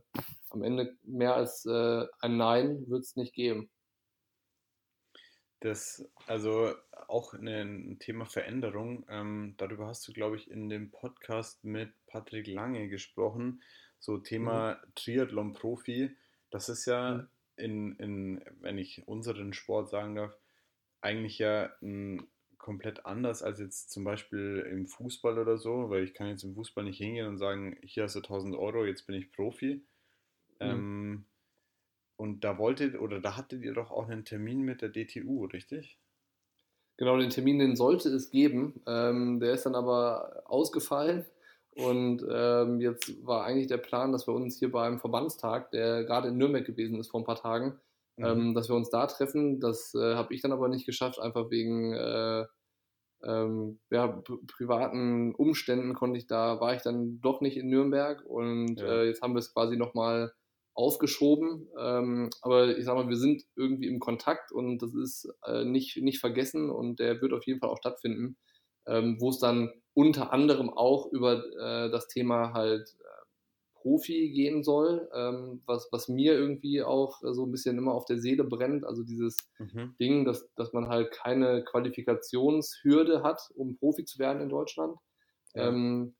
am Ende mehr als äh, ein Nein wird es nicht geben. Das, also auch ein Thema Veränderung. Ähm, darüber hast du, glaube ich, in dem Podcast mit Patrick Lange gesprochen. So Thema mhm. Triathlon-Profi. Das ist ja mhm. in, in, wenn ich unseren Sport sagen darf, eigentlich ja ein komplett anders als jetzt zum Beispiel im Fußball oder so, weil ich kann jetzt im Fußball nicht hingehen und sagen, hier hast du 1000 Euro, jetzt bin ich Profi. Mhm. Ähm, und da wolltet oder da hattet ihr doch auch einen Termin mit der DTU, richtig? Genau, den Termin, den sollte es geben. Ähm, der ist dann aber ausgefallen. Und ähm, jetzt war eigentlich der Plan, dass wir uns hier beim Verbandstag, der gerade in Nürnberg gewesen ist vor ein paar Tagen, mhm. ähm, dass wir uns da treffen. Das äh, habe ich dann aber nicht geschafft, einfach wegen äh, ähm, ja, privaten Umständen konnte ich da, war ich dann doch nicht in Nürnberg und ja. äh, jetzt haben wir es quasi nochmal aufgeschoben. Ähm, aber ich sag mal, wir sind irgendwie im Kontakt und das ist äh, nicht, nicht vergessen und der wird auf jeden Fall auch stattfinden, ähm, wo es dann unter anderem auch über äh, das Thema halt äh, Profi gehen soll, ähm, was, was mir irgendwie auch so ein bisschen immer auf der Seele brennt. Also dieses mhm. Ding, dass, dass man halt keine Qualifikationshürde hat, um Profi zu werden in Deutschland. Ja. Ähm,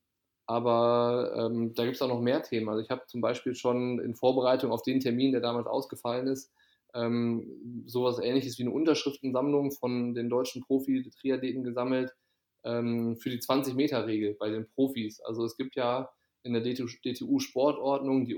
aber ähm, da gibt es auch noch mehr Themen. Also ich habe zum Beispiel schon in Vorbereitung auf den Termin, der damals ausgefallen ist, ähm, sowas ähnliches wie eine Unterschriftensammlung von den deutschen Profi-Triathleten gesammelt ähm, für die 20-Meter-Regel bei den Profis. Also es gibt ja in der DTU-Sportordnung die,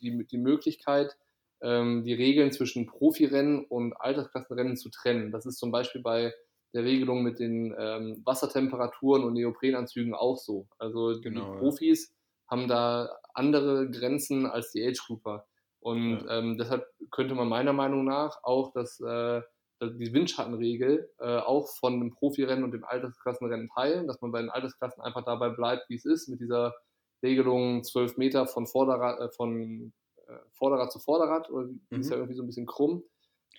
die, die Möglichkeit, ähm, die Regeln zwischen Profirennen und Altersklassenrennen zu trennen. Das ist zum Beispiel bei der Regelung mit den ähm, Wassertemperaturen und Neoprenanzügen auch so. Also genau, die Profis ja. haben da andere Grenzen als die Age-Grouper. Und ja. ähm, deshalb könnte man meiner Meinung nach auch das, äh, die Windschattenregel äh, auch von dem Profirennen und dem Altersklassenrennen teilen, dass man bei den Altersklassen einfach dabei bleibt, wie es ist, mit dieser Regelung 12 Meter von Vorderrad, äh, von äh, Vorderrad zu Vorderrad, oder mhm. ist ja irgendwie so ein bisschen krumm.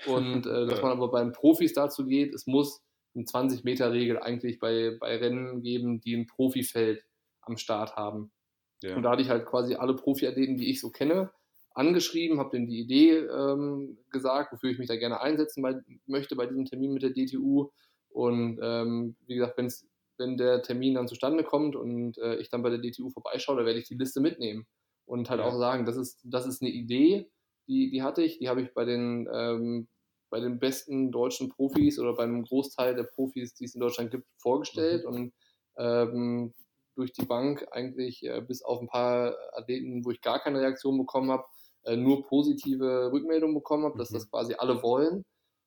Und äh, dass *laughs* man aber bei den Profis dazu geht, es muss eine 20-Meter-Regel eigentlich bei, bei Rennen geben, die ein Profifeld am Start haben. Ja. Und da hatte ich halt quasi alle Profiathleten, die ich so kenne, angeschrieben, habe denen die Idee ähm, gesagt, wofür ich mich da gerne einsetzen bei, möchte bei diesem Termin mit der DTU. Und ähm, wie gesagt, wenn's, wenn der Termin dann zustande kommt und äh, ich dann bei der DTU vorbeischaue, da werde ich die Liste mitnehmen und halt ja. auch sagen, das ist, das ist eine Idee, die, die hatte ich, die habe ich bei den ähm, bei den besten deutschen Profis oder beim Großteil der Profis, die es in Deutschland gibt, vorgestellt mhm. und ähm, durch die Bank eigentlich äh, bis auf ein paar Athleten, wo ich gar keine Reaktion bekommen habe, äh, nur positive Rückmeldungen bekommen habe, mhm. dass das quasi alle wollen.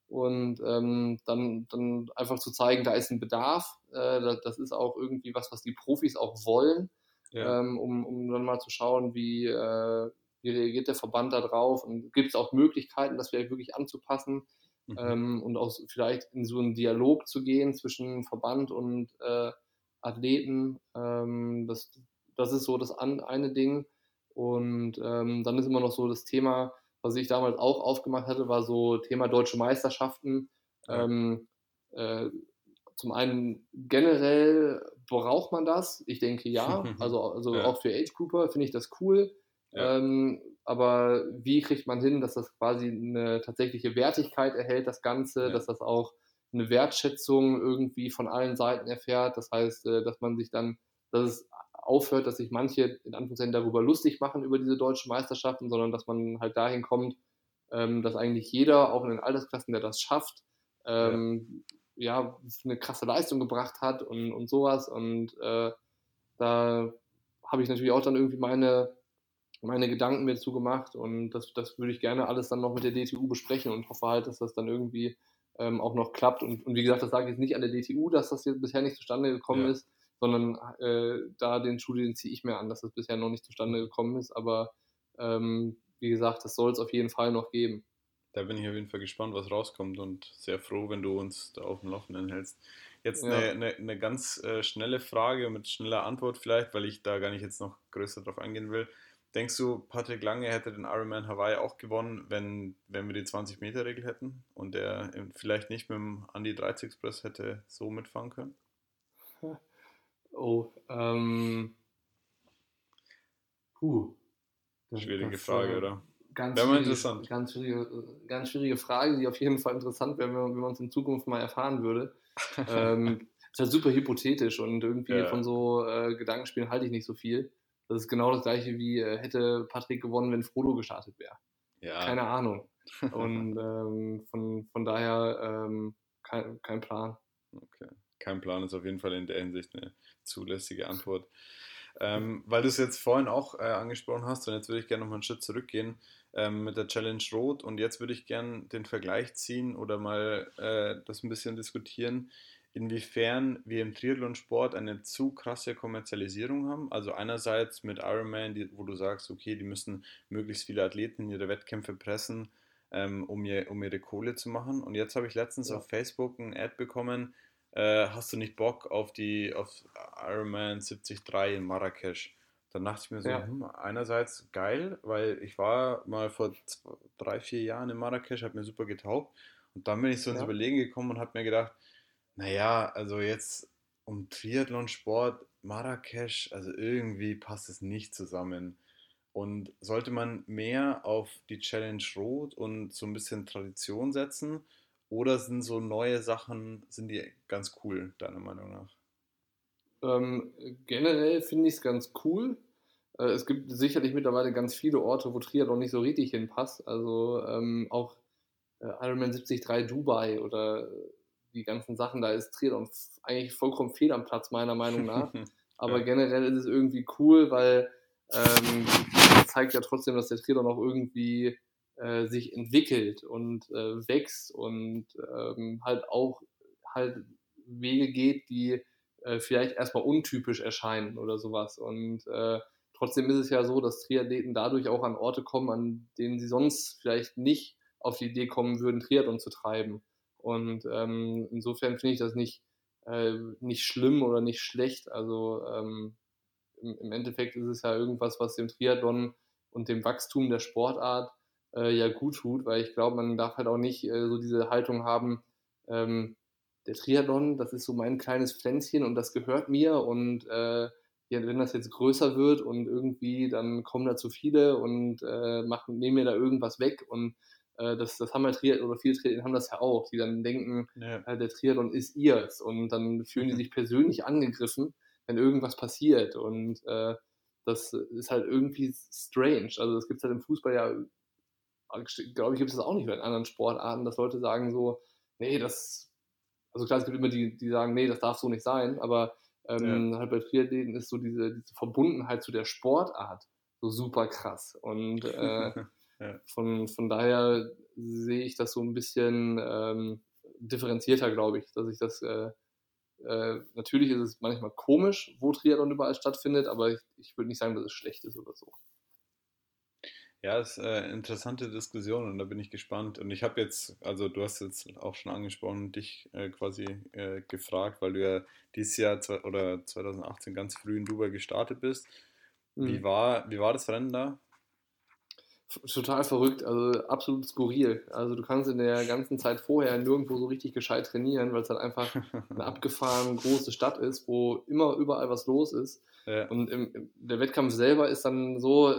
Und ähm, dann, dann einfach zu zeigen, da ist ein Bedarf. Äh, das, das, ist auch irgendwie was, was die Profis auch wollen, ja. ähm, um, um dann mal zu schauen, wie, äh, wie reagiert der Verband da drauf und gibt es auch Möglichkeiten, das vielleicht wirklich anzupassen mhm. ähm, und auch vielleicht in so einen Dialog zu gehen zwischen Verband und äh, Athleten. Ähm, das, das ist so das an, eine Ding. Und ähm, dann ist immer noch so das Thema, was ich damals auch aufgemacht hatte, war so Thema deutsche Meisterschaften. Ähm, äh, zum einen generell braucht man das. Ich denke ja. *laughs* Also, also ja. auch für Age Grouper finde ich das cool. Ja. Ähm, aber wie kriegt man hin, dass das quasi eine tatsächliche Wertigkeit erhält, das Ganze, ja. dass das auch eine Wertschätzung irgendwie von allen Seiten erfährt. Das heißt, äh, dass man sich dann, dass es aufhört, dass sich manche in Anführungszeichen darüber lustig machen über diese deutschen Meisterschaften, sondern dass man halt dahin kommt, ähm, dass eigentlich jeder, auch in den Altersklassen, der das schafft, ähm, ja. ja. eine krasse Leistung gebracht hat und, und sowas. Und äh, da habe ich natürlich auch dann irgendwie meine, meine Gedanken mir zugemacht und das, das würde ich gerne alles dann noch mit der DTU besprechen und hoffe halt, dass das dann irgendwie ähm, auch noch klappt. Und, und wie gesagt, das sage ich jetzt nicht an der DTU, dass das jetzt bisher nicht zustande gekommen ja. ist, sondern äh, da den Schuh, den ziehe ich mir an, dass das bisher noch nicht zustande gekommen ist. Aber ähm, wie gesagt, das soll es auf jeden Fall noch geben. Da bin ich auf jeden Fall gespannt, was rauskommt und sehr froh, wenn du uns da auf dem Laufenden hältst. Jetzt ja. eine, eine, eine, ganz äh, schnelle Frage mit schneller Antwort vielleicht, weil ich da gar nicht jetzt noch größer drauf eingehen will. Denkst du, Patrick Lange hätte den Ironman Hawaii auch gewonnen, wenn, wenn wir die 20-Meter-Regel hätten und er vielleicht nicht mit dem Andy 30 Express hätte so mitfahren können? *laughs* Oh, ähm. Puh. Schwierige das, Frage, äh, oder? Ganz schwierige, interessant. Ganz schwierige, ganz schwierige Frage, die auf jeden Fall interessant wäre, wenn man es in Zukunft mal erfahren würde. *laughs* ähm, ist halt super hypothetisch und irgendwie ja. von so äh, Gedankenspielen halte ich nicht so viel. Das ist genau das gleiche wie äh, hätte Patrick gewonnen, wenn Frodo gestartet wäre. Ja. Keine Ahnung. *laughs* Und ähm, von, von daher ähm, kein, kein Plan. Okay. Kein Plan ist auf jeden Fall in der Hinsicht eine zulässige Antwort. Ähm, weil du es jetzt vorhin auch äh, angesprochen hast, und jetzt würde ich gerne noch mal einen Schritt zurückgehen ähm, mit der Challenge Rot und jetzt würde ich gerne den Vergleich ziehen oder mal äh, das ein bisschen diskutieren, inwiefern wir im Triathlonsport eine zu krasse Kommerzialisierung haben. Also einerseits mit Ironman, die, wo du sagst, okay, die müssen möglichst viele Athleten in ihre Wettkämpfe pressen, ähm, um, ihr, um ihre Kohle zu machen. Und jetzt habe ich letztens ja. auf Facebook ein Ad bekommen, äh, hast du nicht Bock auf die auf Ironman 73 in Marrakesch? Dann dachte ich mir so, ja. hm, einerseits geil, weil ich war mal vor zwei, drei, vier Jahren in Marrakesch, hat mir super getaugt. Und dann bin ich so ins ja. Überlegen gekommen und habe mir gedacht, naja, also jetzt um Triathlon-Sport, Marrakesch, also irgendwie passt es nicht zusammen. Und sollte man mehr auf die Challenge Rot und so ein bisschen Tradition setzen oder sind so neue Sachen, sind die ganz cool, deiner Meinung nach? Ähm, generell finde ich es ganz cool. Äh, es gibt sicherlich mittlerweile ganz viele Orte, wo Triathlon nicht so richtig hinpasst. Also ähm, auch äh, Ironman 73 Dubai oder die ganzen Sachen, da ist Triathlon eigentlich vollkommen fehl am Platz, meiner Meinung nach. *laughs* Aber ja. generell ist es irgendwie cool, weil ähm, das zeigt ja trotzdem, dass der Triathlon auch irgendwie äh, sich entwickelt und äh, wächst und ähm, halt auch halt Wege geht, die äh, vielleicht erstmal untypisch erscheinen oder sowas. Und äh, trotzdem ist es ja so, dass Triathleten dadurch auch an Orte kommen, an denen sie sonst vielleicht nicht auf die Idee kommen würden, Triathlon zu treiben. Und ähm, insofern finde ich das nicht, äh, nicht schlimm oder nicht schlecht. Also ähm, im, im, Endeffekt ist es ja irgendwas, was dem Triathlon und dem Wachstum der Sportart äh, ja gut tut, weil ich glaube, man darf halt auch nicht äh, so diese Haltung haben, ähm, der Triathlon, das ist so mein kleines Pflänzchen und das gehört mir und äh, ja, wenn das jetzt größer wird und irgendwie, dann kommen da zu viele und äh, machen, nehmen mir da irgendwas weg und das, das haben ja Triathlon oder viele Triathlon haben das ja auch, die dann denken, ja. äh, der Triathlon ist ihrs und dann fühlen die sich persönlich angegriffen, wenn irgendwas passiert und äh, das ist halt irgendwie strange. Also das gibt es halt im Fußball ja glaube ich, gibt es das auch nicht bei anderen Sportarten, dass Leute sagen so, nee, das, also klar, es gibt immer die, die sagen, nee, das darf so nicht sein, aber ähm, ja. halt bei Triathleten ist so diese, diese Verbundenheit zu der Sportart so super krass. Und äh, *laughs* ja. von, von daher sehe ich das so ein bisschen ähm, differenzierter, glaube ich, dass ich das äh, äh, natürlich ist es manchmal komisch, wo Triathlon überall stattfindet, aber ich, ich würde nicht sagen, dass es schlecht ist oder so. Ja, es ist eine interessante Diskussion und da bin ich gespannt. Und ich habe jetzt, also du hast jetzt auch schon angesprochen, dich äh, quasi äh, gefragt, weil du ja dieses Jahr oder 2018 ganz früh in Dubai gestartet bist. Mhm. Wie, war, wie war das Rennen da? Total verrückt, also absolut skurril. Also du kannst in der ganzen Zeit vorher nirgendwo so richtig gescheit trainieren, weil es halt einfach *laughs* eine abgefahren große Stadt ist, wo immer überall was los ist. Ja. Und im, der Wettkampf selber ist dann so,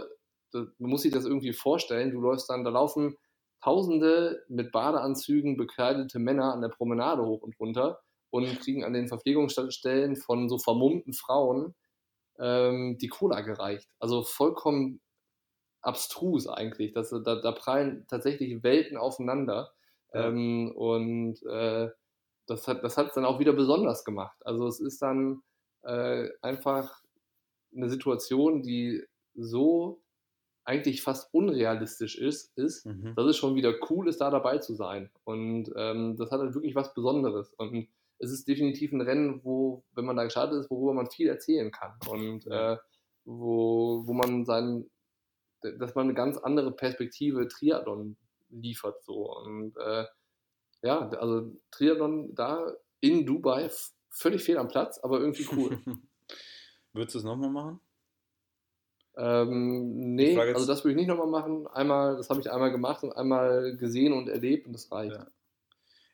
man muss sich das irgendwie vorstellen. Du läufst dann, da laufen Tausende mit Badeanzügen bekleidete Männer an der Promenade hoch und runter und kriegen an den Verpflegungsstellen von so vermummten Frauen ähm, die Cola gereicht. Also vollkommen abstrus eigentlich. Das, da, da prallen tatsächlich Welten aufeinander. Ja. Ähm, und äh, das hat das hat dann auch wieder besonders gemacht. Also es ist dann äh, einfach eine Situation, die so eigentlich fast unrealistisch ist, ist mhm. dass es schon wieder cool ist, da dabei zu sein. Und ähm, das hat halt wirklich was Besonderes. Und es ist definitiv ein Rennen, wo, wenn man da gestartet ist, worüber man viel erzählen kann. Und äh, wo, wo man sein, dass man eine ganz andere Perspektive Triathlon liefert. So. Und äh, ja, also Triathlon da in Dubai völlig fehl am Platz, aber irgendwie cool. *laughs* Würdest du es nochmal machen? Ähm, nee, also das würde ich nicht nochmal machen. Einmal, das habe ich einmal gemacht und einmal gesehen und erlebt und das reicht. Ja.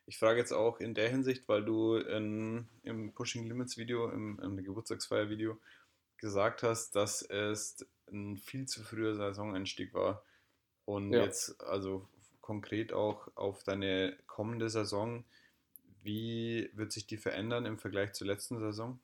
Ich frage jetzt auch in der Hinsicht, weil du in, im Pushing Limits Video, im, im Geburtstagsfeier Video gesagt hast, dass es ein viel zu früher Saisoneinstieg war. Und ja. jetzt also konkret auch auf deine kommende Saison, wie wird sich die verändern im Vergleich zur letzten Saison?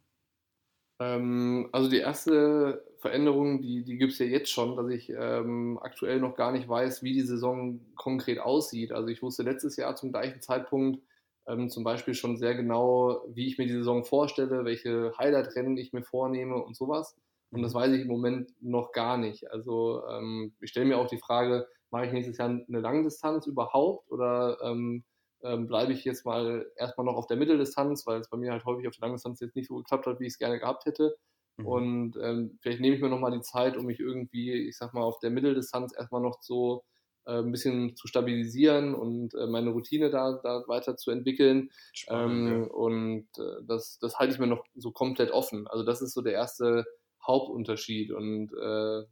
Ähm, also die erste Veränderung, die, die gibt es ja jetzt schon, dass ich ähm, aktuell noch gar nicht weiß, wie die Saison konkret aussieht. Also ich wusste letztes Jahr zum gleichen Zeitpunkt ähm, zum Beispiel schon sehr genau, wie ich mir die Saison vorstelle, welche Highlight-Rennen ich mir vornehme und sowas. Und das mhm. weiß ich im Moment noch gar nicht. Also ähm, ich stelle mir auch die Frage, mache ich nächstes Jahr eine Langdistanz überhaupt oder ähm, ähm, bleibe ich jetzt mal erstmal noch auf der Mitteldistanz, weil es bei mir halt häufig auf der Langdistanz jetzt nicht so geklappt hat, wie ich es gerne gehabt hätte. Mhm. Und ähm, vielleicht nehme ich mir nochmal die Zeit, um mich irgendwie, ich sag mal, auf der Mitteldistanz erstmal noch so ein bisschen zu stabilisieren und äh, meine Routine da, da weiter zu entwickeln. Spannend, ähm. Und äh, das, das halte ich mir noch so komplett offen. Also das ist so der erste Hauptunterschied. Und äh,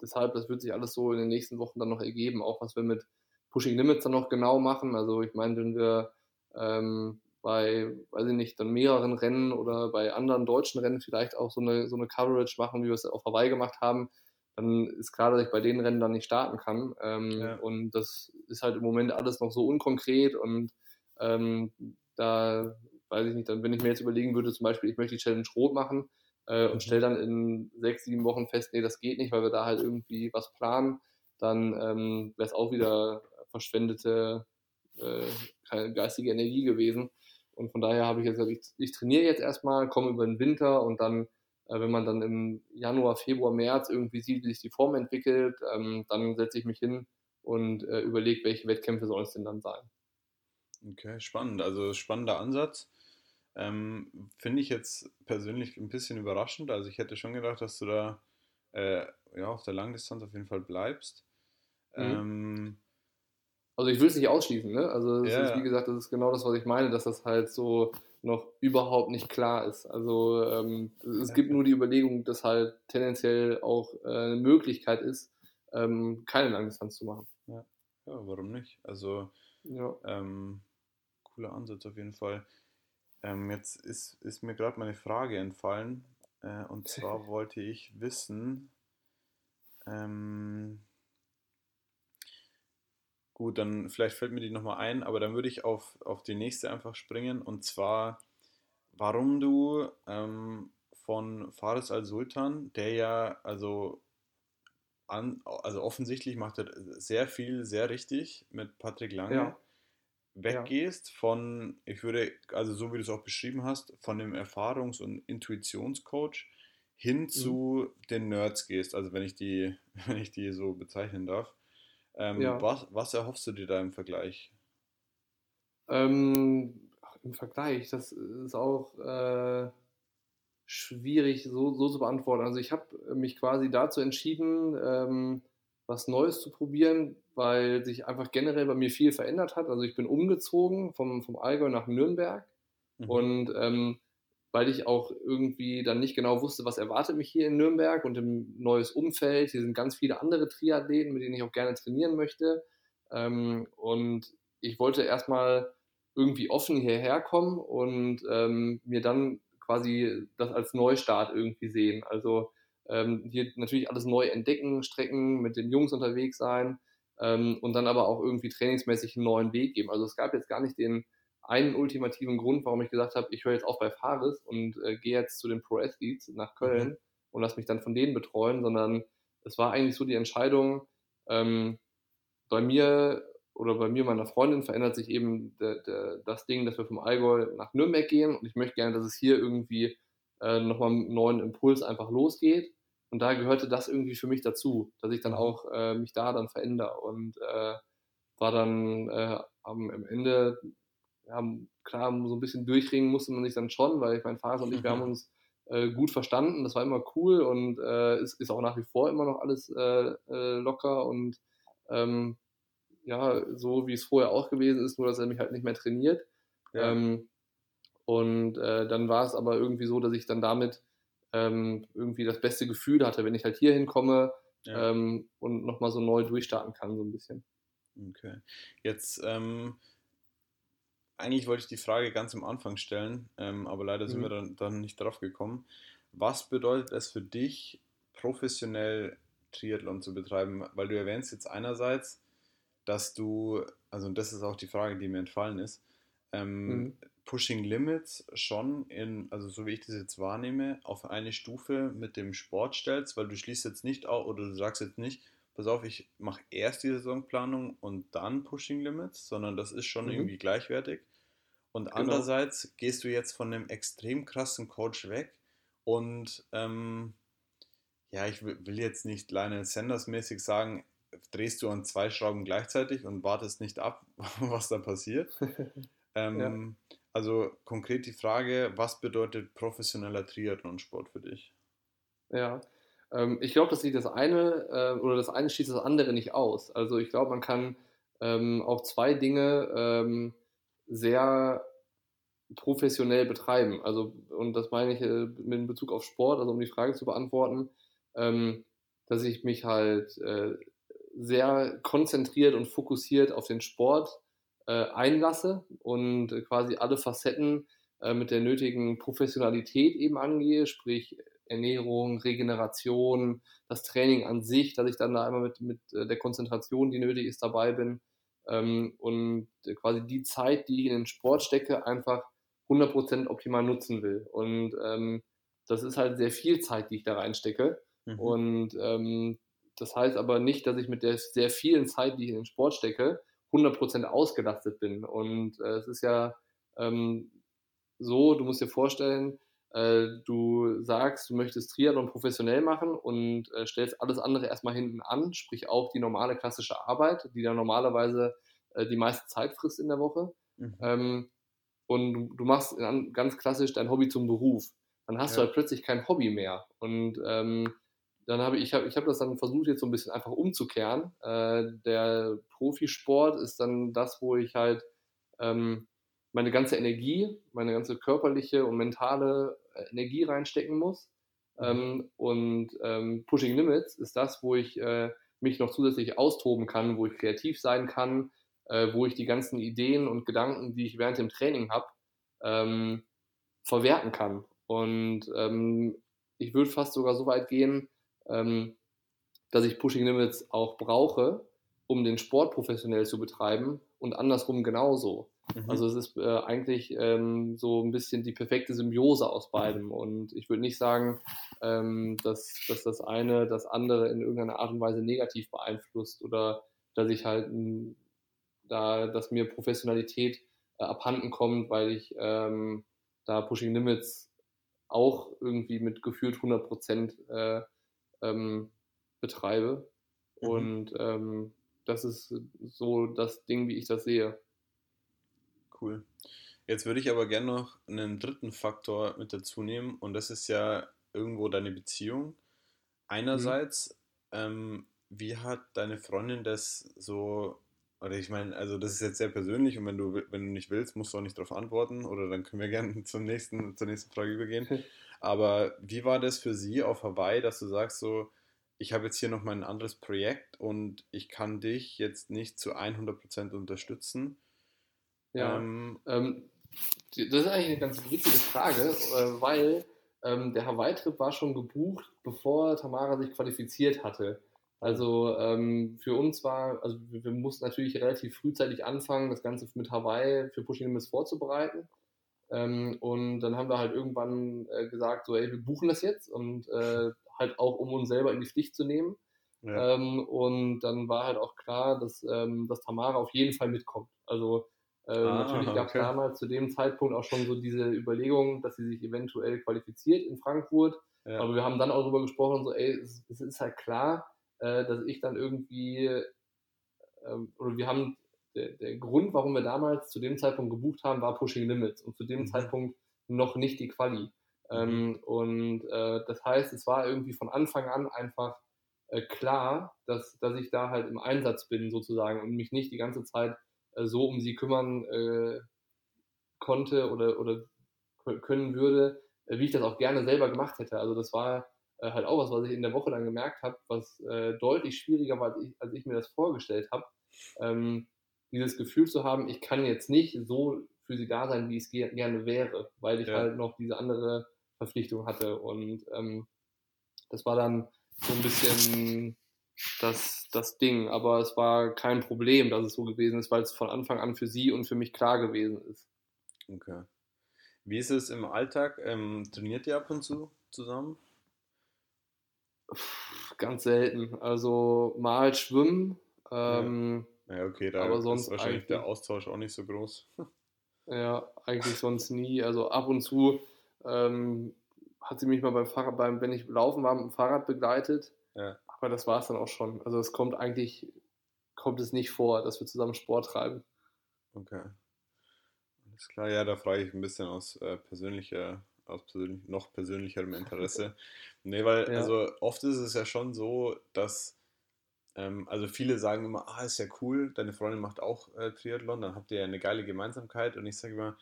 deshalb, das wird sich alles so in den nächsten Wochen dann noch ergeben, auch was wir mit Pushing Limits dann noch genau machen. Also ich meine, wenn wir ähm, bei, weiß ich nicht, dann mehreren Rennen oder bei anderen deutschen Rennen vielleicht auch so eine, so eine Coverage machen, wie wir es auf Hawaii gemacht haben, dann ist klar, dass ich bei den Rennen dann nicht starten kann. Ähm, ja. Und das ist halt im Moment alles noch so unkonkret und ähm, da weiß ich nicht, dann wenn ich mir jetzt überlegen würde, zum Beispiel, ich möchte die Challenge Rot machen äh, und mhm. stelle dann in sechs, sieben Wochen fest, nee, das geht nicht, weil wir da halt irgendwie was planen, dann ähm, wäre es auch wieder verschwendete äh, geistige Energie gewesen. Und von daher habe ich jetzt gesagt, ich, ich trainiere jetzt erstmal, komme über den Winter und dann, wenn man dann im Januar, Februar, März irgendwie sieht, wie sich die Form entwickelt, ähm, dann setze ich mich hin und äh, überlege, welche Wettkämpfe sollen es denn dann sein. Okay, spannend. Also spannender Ansatz. Ähm, Finde ich jetzt persönlich ein bisschen überraschend. Also ich hätte schon gedacht, dass du da äh, ja, auf der Langdistanz auf jeden Fall bleibst. Mhm. Ähm, also ich will es nicht ausschließen, ne? Also ja, ist, wie gesagt, das ist genau das, was ich meine, dass das halt so noch überhaupt nicht klar ist. Also ähm, es ja. gibt nur die Überlegung, dass halt tendenziell auch äh, eine Möglichkeit ist, ähm, keine Langdistanz zu machen. Ja, ja warum nicht? Also ähm, cooler Ansatz auf jeden Fall. Ähm, jetzt ist, ist mir gerade meine Frage entfallen. Äh, und *laughs* zwar wollte ich wissen, ähm, Gut, dann vielleicht fällt mir die nochmal ein, aber dann würde ich auf, auf die nächste einfach springen und zwar, warum du ähm, von Fares al-Sultan, der ja, also, an, also offensichtlich macht er sehr viel, sehr richtig mit Patrick Lange, ja. weggehst von, ich würde, also so wie du es auch beschrieben hast, von dem Erfahrungs- und Intuitionscoach hin mhm. zu den Nerds gehst, also wenn ich die, *laughs* wenn ich die so bezeichnen darf. Ähm, ja. was, was erhoffst du dir da im Vergleich? Ähm, Im Vergleich, das ist auch äh, schwierig so, so zu beantworten. Also ich habe mich quasi dazu entschieden, ähm, was Neues zu probieren, weil sich einfach generell bei mir viel verändert hat. Also ich bin umgezogen vom, vom Allgäu nach Nürnberg mhm. und ähm, weil ich auch irgendwie dann nicht genau wusste, was erwartet mich hier in Nürnberg und im neues Umfeld. Hier sind ganz viele andere Triathleten, mit denen ich auch gerne trainieren möchte. Ähm, und ich wollte erstmal irgendwie offen hierher kommen und ähm, mir dann quasi das als Neustart irgendwie sehen. Also ähm, hier natürlich alles neu entdecken, Strecken mit den Jungs unterwegs sein ähm, und dann aber auch irgendwie trainingsmäßig einen neuen Weg geben. Also es gab jetzt gar nicht den einen ultimativen Grund, warum ich gesagt habe, ich höre jetzt auf bei Fares und äh, gehe jetzt zu den Pro Athletes nach Köln. Mhm. und lasse mich dann von denen betreuen, sondern es war eigentlich so die Entscheidung, ähm, bei mir oder bei mir und meiner Freundin verändert sich eben der, der, das Ding, dass wir vom Allgäu nach Nürnberg gehen und ich möchte gerne, dass es hier irgendwie äh, nochmal einen neuen Impuls einfach losgeht. Und da gehörte das irgendwie für mich dazu, dass ich dann mhm. auch äh, mich da dann verändere und äh, war dann äh, am, am Ende, ja, klar, so ein bisschen durchringen musste man sich dann schon, weil ich mein Vater und ich, wir haben *laughs* uns äh, gut verstanden, das war immer cool und äh, ist, ist auch nach wie vor immer noch alles äh, äh, locker und ähm, ja, so wie es vorher auch gewesen ist, nur dass er mich halt nicht mehr trainiert. Ja. Ähm, und äh, dann war es aber irgendwie so, dass ich dann damit ähm, irgendwie das beste Gefühl hatte, wenn ich halt hier hinkomme ja. ähm, und nochmal so neu durchstarten kann, so ein bisschen. Okay. Jetzt, ähm, eigentlich wollte ich die Frage ganz am Anfang stellen, ähm, aber leider sind mhm. wir dann, dann nicht drauf gekommen. Was bedeutet es für dich, professionell Triathlon zu betreiben? Weil du erwähnst jetzt einerseits, dass du, also das ist auch die Frage, die mir entfallen ist, ähm, mhm. Pushing Limits schon in, also so wie ich das jetzt wahrnehme, auf eine Stufe mit dem Sport stellst, weil du schließt jetzt nicht auf oder du sagst jetzt nicht, pass auf, ich mache erst die Saisonplanung und dann Pushing Limits, sondern das ist schon mhm. irgendwie gleichwertig. Und genau. andererseits gehst du jetzt von einem extrem krassen Coach weg und ähm, ja, ich will jetzt nicht Lionel Sanders mäßig sagen, drehst du an zwei Schrauben gleichzeitig und wartest nicht ab, *laughs* was da passiert. *laughs* ähm, ja. Also konkret die Frage, was bedeutet professioneller Triathlonsport für dich? Ja, ähm, ich glaube, dass sich das eine äh, oder das eine schließt das andere nicht aus. Also ich glaube, man kann ähm, auch zwei Dinge ähm, sehr professionell betreiben. Also, und das meine ich äh, mit Bezug auf Sport, also um die Frage zu beantworten, ähm, dass ich mich halt äh, sehr konzentriert und fokussiert auf den Sport äh, einlasse und quasi alle Facetten äh, mit der nötigen Professionalität eben angehe, sprich Ernährung, Regeneration, das Training an sich, dass ich dann da einmal mit, mit äh, der Konzentration, die nötig ist, dabei bin ähm, und quasi die Zeit, die ich in den Sport stecke, einfach 100% optimal nutzen will. Und ähm, das ist halt sehr viel Zeit, die ich da reinstecke. Mhm. Und ähm, das heißt aber nicht, dass ich mit der sehr vielen Zeit, die ich in den Sport stecke, 100% ausgelastet bin. Und äh, es ist ja ähm, so, du musst dir vorstellen, äh, du sagst, du möchtest Triathlon professionell machen und äh, stellst alles andere erstmal hinten an, sprich auch die normale klassische Arbeit, die dann normalerweise äh, die meiste Zeit frisst in der Woche. Mhm. Ähm, und du, machst ganz klassisch dein Hobby zum Beruf. Dann hast ja. du halt plötzlich kein Hobby mehr. Und ähm, dann habe ich, ich habe ich hab das dann versucht, jetzt so ein bisschen einfach umzukehren. Äh, der Profisport ist dann das, wo ich halt ähm, meine ganze Energie, meine ganze körperliche und mentale äh, Energie reinstecken muss. Mhm. Ähm, und ähm, Pushing Limits ist das, wo ich äh, mich noch zusätzlich austoben kann, wo ich kreativ sein kann, äh, wo ich die ganzen Ideen und Gedanken, die ich während dem Training habe, ähm, verwerten kann. Und ähm, ich würde fast sogar so weit gehen, ähm, dass ich Pushing Limits auch brauche, um den Sport professionell zu betreiben und andersrum genauso. Mhm. Also es ist äh, eigentlich ähm, so ein bisschen die perfekte Symbiose aus beidem. Und ich würde nicht sagen, ähm, dass, dass das eine das andere in irgendeiner Art und Weise negativ beeinflusst oder dass ich halt da, dass mir Professionalität äh, abhanden kommt, weil ich ähm, da Pushing Limits auch irgendwie mit gefühlt 100 Prozent äh, ähm, betreibe. Mhm. Und ähm, das ist so das Ding, wie ich das sehe. Cool. Jetzt würde ich aber gerne noch einen dritten Faktor mit dazu nehmen und das ist ja irgendwo deine Beziehung. Einerseits, mhm. ähm, wie hat deine Freundin das so, oder ich meine, also das ist jetzt sehr persönlich und wenn du, wenn du nicht willst, musst du auch nicht darauf antworten oder dann können wir gerne *laughs* zum nächsten, zur nächsten Frage übergehen. *laughs* Aber wie war das für sie auf Hawaii, dass du sagst so, ich habe jetzt hier noch mal ein anderes Projekt und ich kann dich jetzt nicht zu 100% unterstützen? Ja, ähm, ähm, das ist eigentlich eine ganz witzige Frage, äh, weil ähm, der Hawaii-Trip war schon gebucht, bevor Tamara sich qualifiziert hatte. Also ähm, für uns war, also wir, wir, mussten natürlich relativ frühzeitig anfangen, das Ganze mit Hawaii für Pushing Limits vorzubereiten. Ähm, und dann haben wir halt irgendwann äh, gesagt, so, ey, wir buchen das jetzt und äh, halt auch um uns selber in die Pflicht zu nehmen. Ja. Ähm, und dann war halt auch klar, dass, ähm, dass Tamara auf jeden Fall mitkommt. Also äh, ah, natürlich gab es okay. damals zu dem Zeitpunkt auch schon so diese Überlegung, dass sie sich eventuell qualifiziert in Frankfurt. Ja. Aber wir haben dann auch darüber gesprochen, so, ey, es, es ist halt klar, äh, dass ich dann irgendwie, ähm, oder wir haben, der, der Grund, warum wir damals zu dem Zeitpunkt gebucht haben, war Pushing Limits und zu dem mhm. Zeitpunkt noch nicht die Quali. Mhm. Ähm, und äh, das heißt, es war irgendwie von Anfang an einfach äh, klar, dass, dass ich da halt im Einsatz bin sozusagen und mich nicht die ganze Zeit so um sie kümmern äh, konnte oder, oder können würde, äh, wie ich das auch gerne selber gemacht hätte. Also das war äh, halt auch was, was ich in der Woche dann gemerkt habe, was äh, deutlich schwieriger war, als ich, als ich, mir das vorgestellt habe. Ähm, dieses Gefühl zu haben, ich kann jetzt nicht so für sie da sein, wie es ge gerne wäre, weil ich ja. halt noch diese andere Verpflichtung hatte. Und ähm, das war dann so ein bisschen das, das Ding. Aber es war kein Problem, dass es so gewesen ist, weil es von Anfang an für sie und für mich klar gewesen ist. Okay. Wie ist es im Alltag? Ähm, trainiert ihr ab und zu zusammen? Ganz selten. Also mal schwimmen. Ähm, ja. ja. okay, da aber sonst ist wahrscheinlich der Austausch auch nicht so groß. ja, eigentlich sonst nie. Also ab und zu ähm, hat sie mich mal beim Fahrrad, beim, wenn ich laufen war, mit dem Fahrrad begleitet. Ja. Aber das war es dann auch schon. Also es kommt eigentlich, kommt es nicht vor, dass wir zusammen Sport treiben. Okay. Alles klar, ja, da frage ich ein bisschen aus äh, persönlicher, aus persönlich, noch persönlicherem Interesse. *laughs* nee, weil, ja. also oft ist es ja schon so, dass, ähm, also viele sagen immer, ah, ist ja cool, deine Freundin macht auch äh, Triathlon, dann habt ihr ja eine geile Gemeinsamkeit und ich sage immer,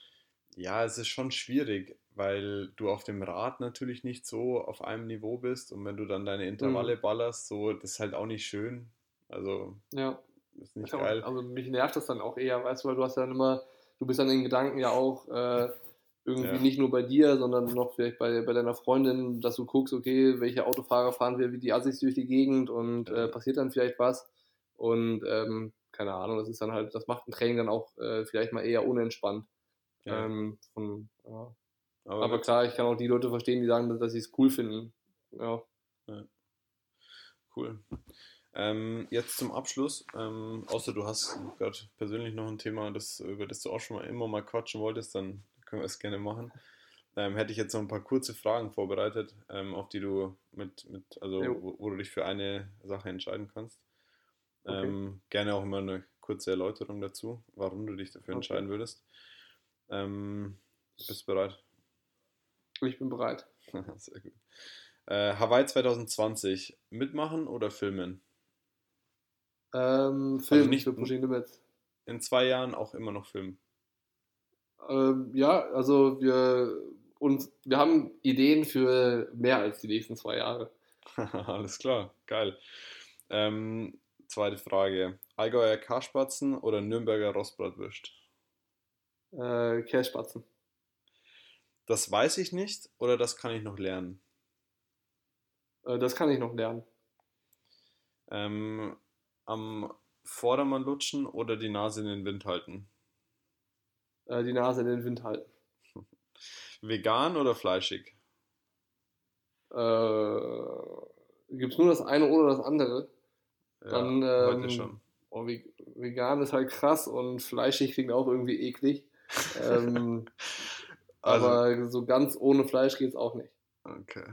ja, es ist schon schwierig, weil du auf dem Rad natürlich nicht so auf einem Niveau bist und wenn du dann deine Intervalle mhm. ballerst, so, das ist halt auch nicht schön. Also, ja. ist nicht geil. Auch, also mich nervt das dann auch eher, weißt du, weil du hast ja dann immer, du bist dann in Gedanken ja auch äh, irgendwie ja. nicht nur bei dir, sondern noch vielleicht bei, bei deiner Freundin, dass du guckst, okay, welche Autofahrer fahren wir wie die Assis durch die Gegend und äh, passiert dann vielleicht was und ähm, keine Ahnung, das ist dann halt, das macht ein Training dann auch äh, vielleicht mal eher unentspannt. Ja. Ähm, von, ja. Aber, Aber klar, ich kann auch die Leute verstehen, die sagen, dass sie es cool finden. Ja. ja. Cool. Ähm, jetzt zum Abschluss, ähm, außer du hast gerade persönlich noch ein Thema, das, über das du auch schon mal immer mal quatschen wolltest, dann können wir es gerne machen. Ähm, hätte ich jetzt noch ein paar kurze Fragen vorbereitet, ähm, auf die du mit, mit also wo, wo, du dich für eine Sache entscheiden kannst. Okay. Ähm, gerne auch immer eine kurze Erläuterung dazu, warum du dich dafür okay. entscheiden würdest. Ähm, bist du bereit? Ich bin bereit. *laughs* Sehr gut. Äh, Hawaii 2020, mitmachen oder filmen? Ähm, Film, also nicht für Pushing Limits. In zwei Jahren auch immer noch filmen? Ähm, ja, also wir, uns, wir haben Ideen für mehr als die nächsten zwei Jahre. *laughs* Alles klar, geil. Ähm, zweite Frage. Allgäuer Karspatzen oder Nürnberger Rostbratwürst? Äh, Kässpatzen. Das weiß ich nicht oder das kann ich noch lernen? Äh, das kann ich noch lernen. Ähm, am Vordermann lutschen oder die Nase in den Wind halten? Äh, die Nase in den Wind halten. *laughs* Vegan oder fleischig? Äh, Gibt es nur das eine oder das andere? Ja, Dann, ähm, heute schon. Oh, vegan ist halt krass und fleischig klingt auch irgendwie eklig ähm, *laughs* also, aber so ganz ohne Fleisch geht es auch nicht. Okay.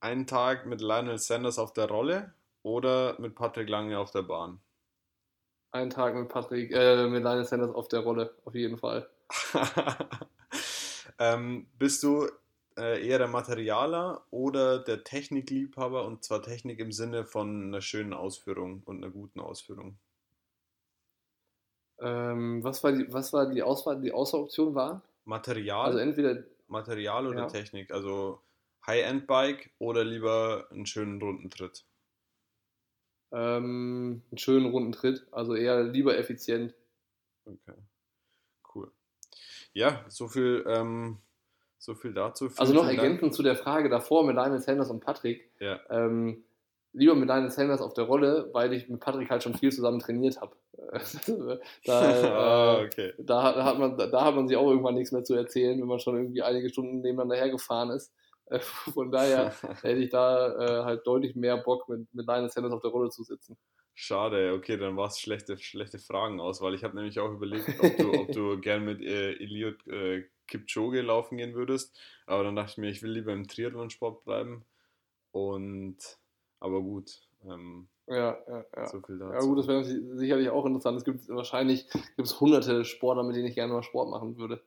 Einen Tag mit Lionel Sanders auf der Rolle oder mit Patrick Lange auf der Bahn? Einen Tag mit Patrick, äh, mit Lionel Sanders auf der Rolle, auf jeden Fall. *laughs* ähm, bist du äh, eher der Materialer oder der Technikliebhaber und zwar Technik im Sinne von einer schönen Ausführung und einer guten Ausführung? Ähm, was war die, was war die Auswahl? Die Auswahloption war? Material. Also entweder Material oder ja. Technik. Also High-End-Bike oder lieber einen schönen runden Tritt? Ähm, einen schönen runden Tritt, also eher lieber effizient. Okay, cool. Ja, so viel, ähm, so viel dazu. Vielen also noch ergänzend zu der Frage davor mit Lionel Sanders und Patrick. Ja. Ähm, lieber mit Lionel Sanders auf der Rolle, weil ich mit Patrick halt schon viel zusammen trainiert habe. *laughs* da, *laughs* ah, äh, okay. da, da, hat man, da hat man sich auch irgendwann nichts mehr zu erzählen, wenn man schon irgendwie einige Stunden nebeneinander hergefahren ist. Äh, *laughs* von daher hätte ich da äh, halt deutlich mehr Bock, mit, mit Lionel Sanders auf der Rolle zu sitzen. Schade, okay, dann war es schlechte, schlechte Fragenauswahl. Ich habe nämlich auch überlegt, ob du, ob du gern mit äh, Eliot äh, Kipchoge laufen gehen würdest. Aber dann dachte ich mir, ich will lieber im Triathlon-Sport bleiben. Und aber gut. Ähm, ja, ja, ja. So. Ja gut, das wäre sicherlich auch interessant. Es gibt wahrscheinlich gibt es hunderte Sportler, mit denen ich gerne mal Sport machen würde.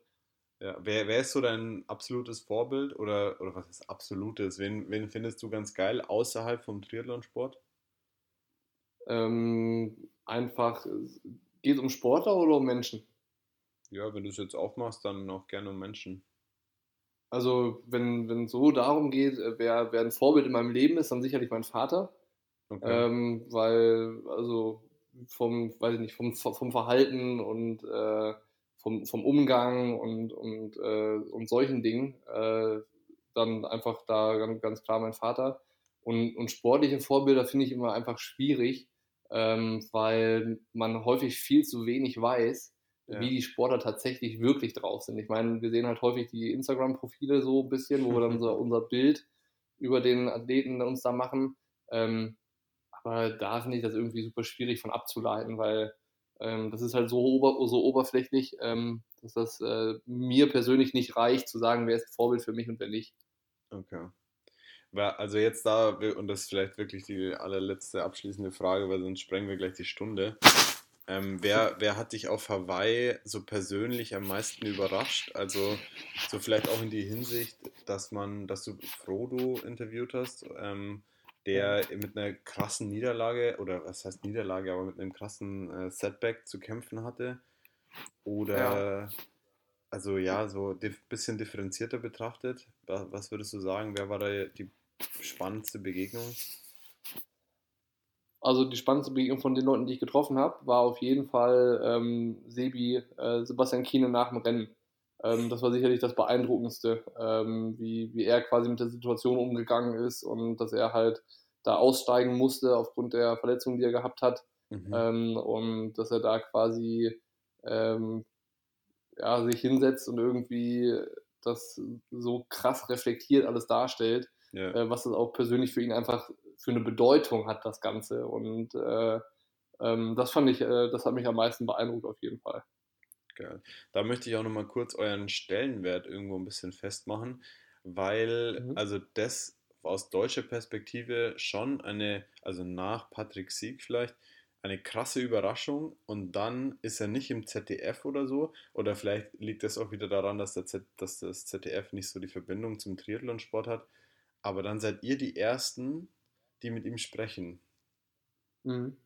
Ja, wer, wer ist so dein absolutes Vorbild oder, oder was ist absolutes? Wen, wen findest du ganz geil außerhalb vom Triathlonsport? Ähm, einfach, geht es um Sportler oder um Menschen? Ja, wenn du es jetzt aufmachst, dann auch gerne um Menschen. Also, wenn es so darum geht, äh, wer, wer ein Vorbild in meinem Leben ist, dann sicherlich mein Vater. Okay. Ähm, weil, also vom, weiß ich nicht, vom, vom Verhalten und äh, vom, vom Umgang und, und, äh, und solchen Dingen, äh, dann einfach da ganz, ganz, klar mein Vater. Und, und sportliche Vorbilder finde ich immer einfach schwierig, ähm, weil man häufig viel zu wenig weiß, ja. wie die Sportler tatsächlich wirklich drauf sind. Ich meine, wir sehen halt häufig die Instagram-Profile so ein bisschen, wo wir dann unser, *laughs* unser Bild über den Athleten uns da machen. Ähm, aber da finde ich das irgendwie super schwierig von abzuleiten, weil ähm, das ist halt so, ober, so oberflächlich, ähm, dass das äh, mir persönlich nicht reicht, zu sagen, wer ist ein Vorbild für mich und wer nicht. Okay. Also jetzt da, und das ist vielleicht wirklich die allerletzte abschließende Frage, weil sonst sprengen wir gleich die Stunde. Ähm, wer, wer hat dich auf Hawaii so persönlich am meisten überrascht? Also so vielleicht auch in die Hinsicht, dass man, dass du Frodo interviewt hast. Ähm, der mit einer krassen Niederlage, oder was heißt Niederlage, aber mit einem krassen äh, Setback zu kämpfen hatte. Oder, ja. also ja, so ein dif bisschen differenzierter betrachtet. Was, was würdest du sagen, wer war da die spannendste Begegnung? Also die spannendste Begegnung von den Leuten, die ich getroffen habe, war auf jeden Fall ähm, Sebi, äh, Sebastian Kiene nach dem Rennen. Ähm, das war sicherlich das Beeindruckendste, ähm, wie, wie er quasi mit der Situation umgegangen ist und dass er halt da aussteigen musste aufgrund der Verletzung, die er gehabt hat. Mhm. Ähm, und dass er da quasi ähm, ja, sich hinsetzt und irgendwie das so krass reflektiert alles darstellt, ja. äh, was das auch persönlich für ihn einfach für eine Bedeutung hat, das Ganze. Und äh, ähm, das fand ich, äh, das hat mich am meisten beeindruckt auf jeden Fall. Geil. Da möchte ich auch nochmal kurz euren Stellenwert irgendwo ein bisschen festmachen, weil, mhm. also das aus deutscher Perspektive schon eine, also nach Patrick Sieg vielleicht, eine krasse Überraschung und dann ist er nicht im ZDF oder so. Oder vielleicht liegt das auch wieder daran, dass, Z, dass das ZDF nicht so die Verbindung zum Triathlonsport hat. Aber dann seid ihr die Ersten, die mit ihm sprechen. Mhm.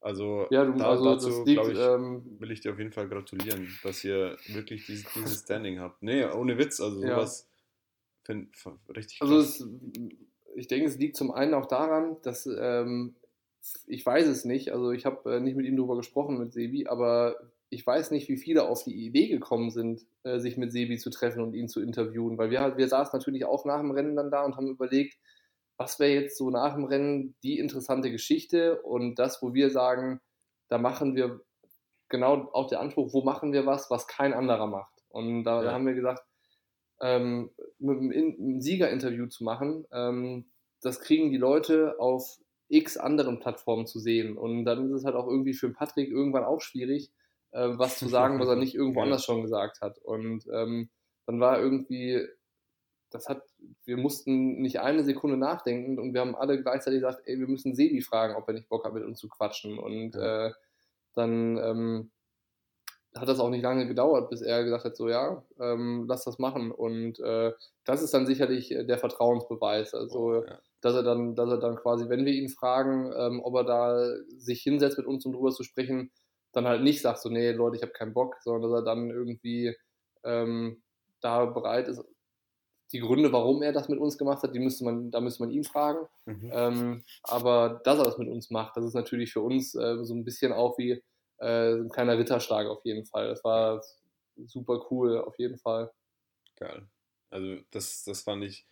Also, ja, du, da, also dazu, glaube ich, ähm, will ich dir auf jeden Fall gratulieren, dass ihr wirklich dieses, dieses Standing habt. Nee, ohne Witz, also ja. sowas finde richtig also krass. Also, es, ich denke, es liegt zum einen auch daran, dass ähm, ich weiß es nicht, also ich habe äh, nicht mit ihm darüber gesprochen, mit Sebi, aber ich weiß nicht, wie viele auf die Idee gekommen sind, äh, sich mit Sebi zu treffen und ihn zu interviewen, weil wir, wir saßen natürlich auch nach dem Rennen dann da und haben überlegt, was wäre jetzt so nach dem Rennen die interessante Geschichte und das, wo wir sagen, da machen wir genau auch der Anspruch, wo machen wir was, was kein anderer macht. Und da, ja. haben wir gesagt, ähm, mit einem, einem Siegerinterview zu machen, ähm, das kriegen die Leute auf x anderen Plattformen zu sehen. Und dann ist es halt auch irgendwie für Patrick irgendwann auch schwierig, äh, was zu sagen, was er nicht *laughs* irgendwo ja. anders schon gesagt hat. Und ähm, dann war irgendwie das hat, wir mussten nicht eine Sekunde nachdenken und wir haben alle gleichzeitig gesagt, ey, wir müssen Sebi fragen, ob er nicht Bock hat, mit uns zu quatschen. Und äh, dann ähm, hat das auch nicht lange gedauert, bis er gesagt hat, so ja, ähm, lass das machen. Und äh, das ist dann sicherlich der Vertrauensbeweis. Also, oh, ja. dass er dann, dass er dann quasi, wenn wir ihn fragen, ähm, ob er da sich hinsetzt mit uns, um drüber zu sprechen, dann halt nicht sagt, so, nee, Leute, ich habe keinen Bock, sondern dass er dann irgendwie ähm, da bereit ist, die Gründe, warum er das mit uns gemacht hat, die müsste man, da müsste man ihn fragen. Mhm. Ähm, aber dass er das mit uns macht, das ist natürlich für uns äh, so ein bisschen auch wie äh, ein kleiner Ritterschlag auf jeden Fall. Das war super cool, auf jeden Fall. Geil. Also das, das fand ich,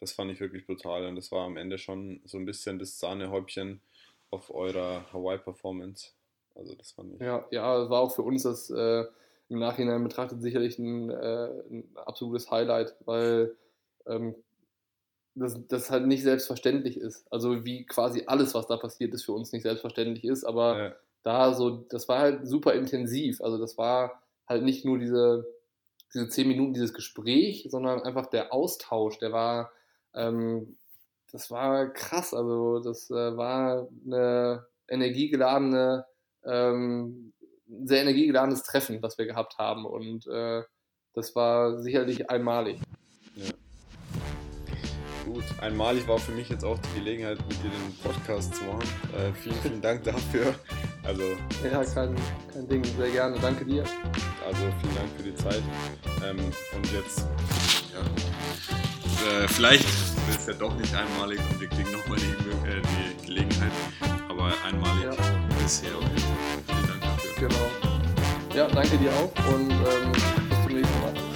das fand ich wirklich brutal und das war am Ende schon so ein bisschen das Sahnehäubchen auf eurer Hawaii-Performance. Also das fand ich. Ja, ja, war auch für uns das äh, im Nachhinein betrachtet sicherlich ein, äh, ein absolutes Highlight, weil ähm, dass das halt nicht selbstverständlich ist. Also wie quasi alles, was da passiert ist, für uns nicht selbstverständlich ist. Aber ja. da so, das war halt super intensiv. Also das war halt nicht nur diese, diese zehn Minuten, dieses Gespräch, sondern einfach der Austausch, der war, ähm, das war krass. Also das äh, war eine energiegeladene, ähm, sehr energiegeladenes Treffen, was wir gehabt haben. Und äh, das war sicherlich einmalig. Gut, einmalig war für mich jetzt auch die Gelegenheit, mit dir den Podcast zu machen. Äh, vielen, vielen Dank dafür. Also, ja, kein, kein Ding, sehr gerne. Danke dir. Also vielen Dank für die Zeit. Ähm, und jetzt, ja, äh, vielleicht ist es ja doch nicht einmalig und wir kriegen nochmal die, äh, die Gelegenheit, aber einmalig ja. bisher. Vielen Dank dafür. Genau. Ja, danke dir auch und ähm, bis zum nächsten Mal.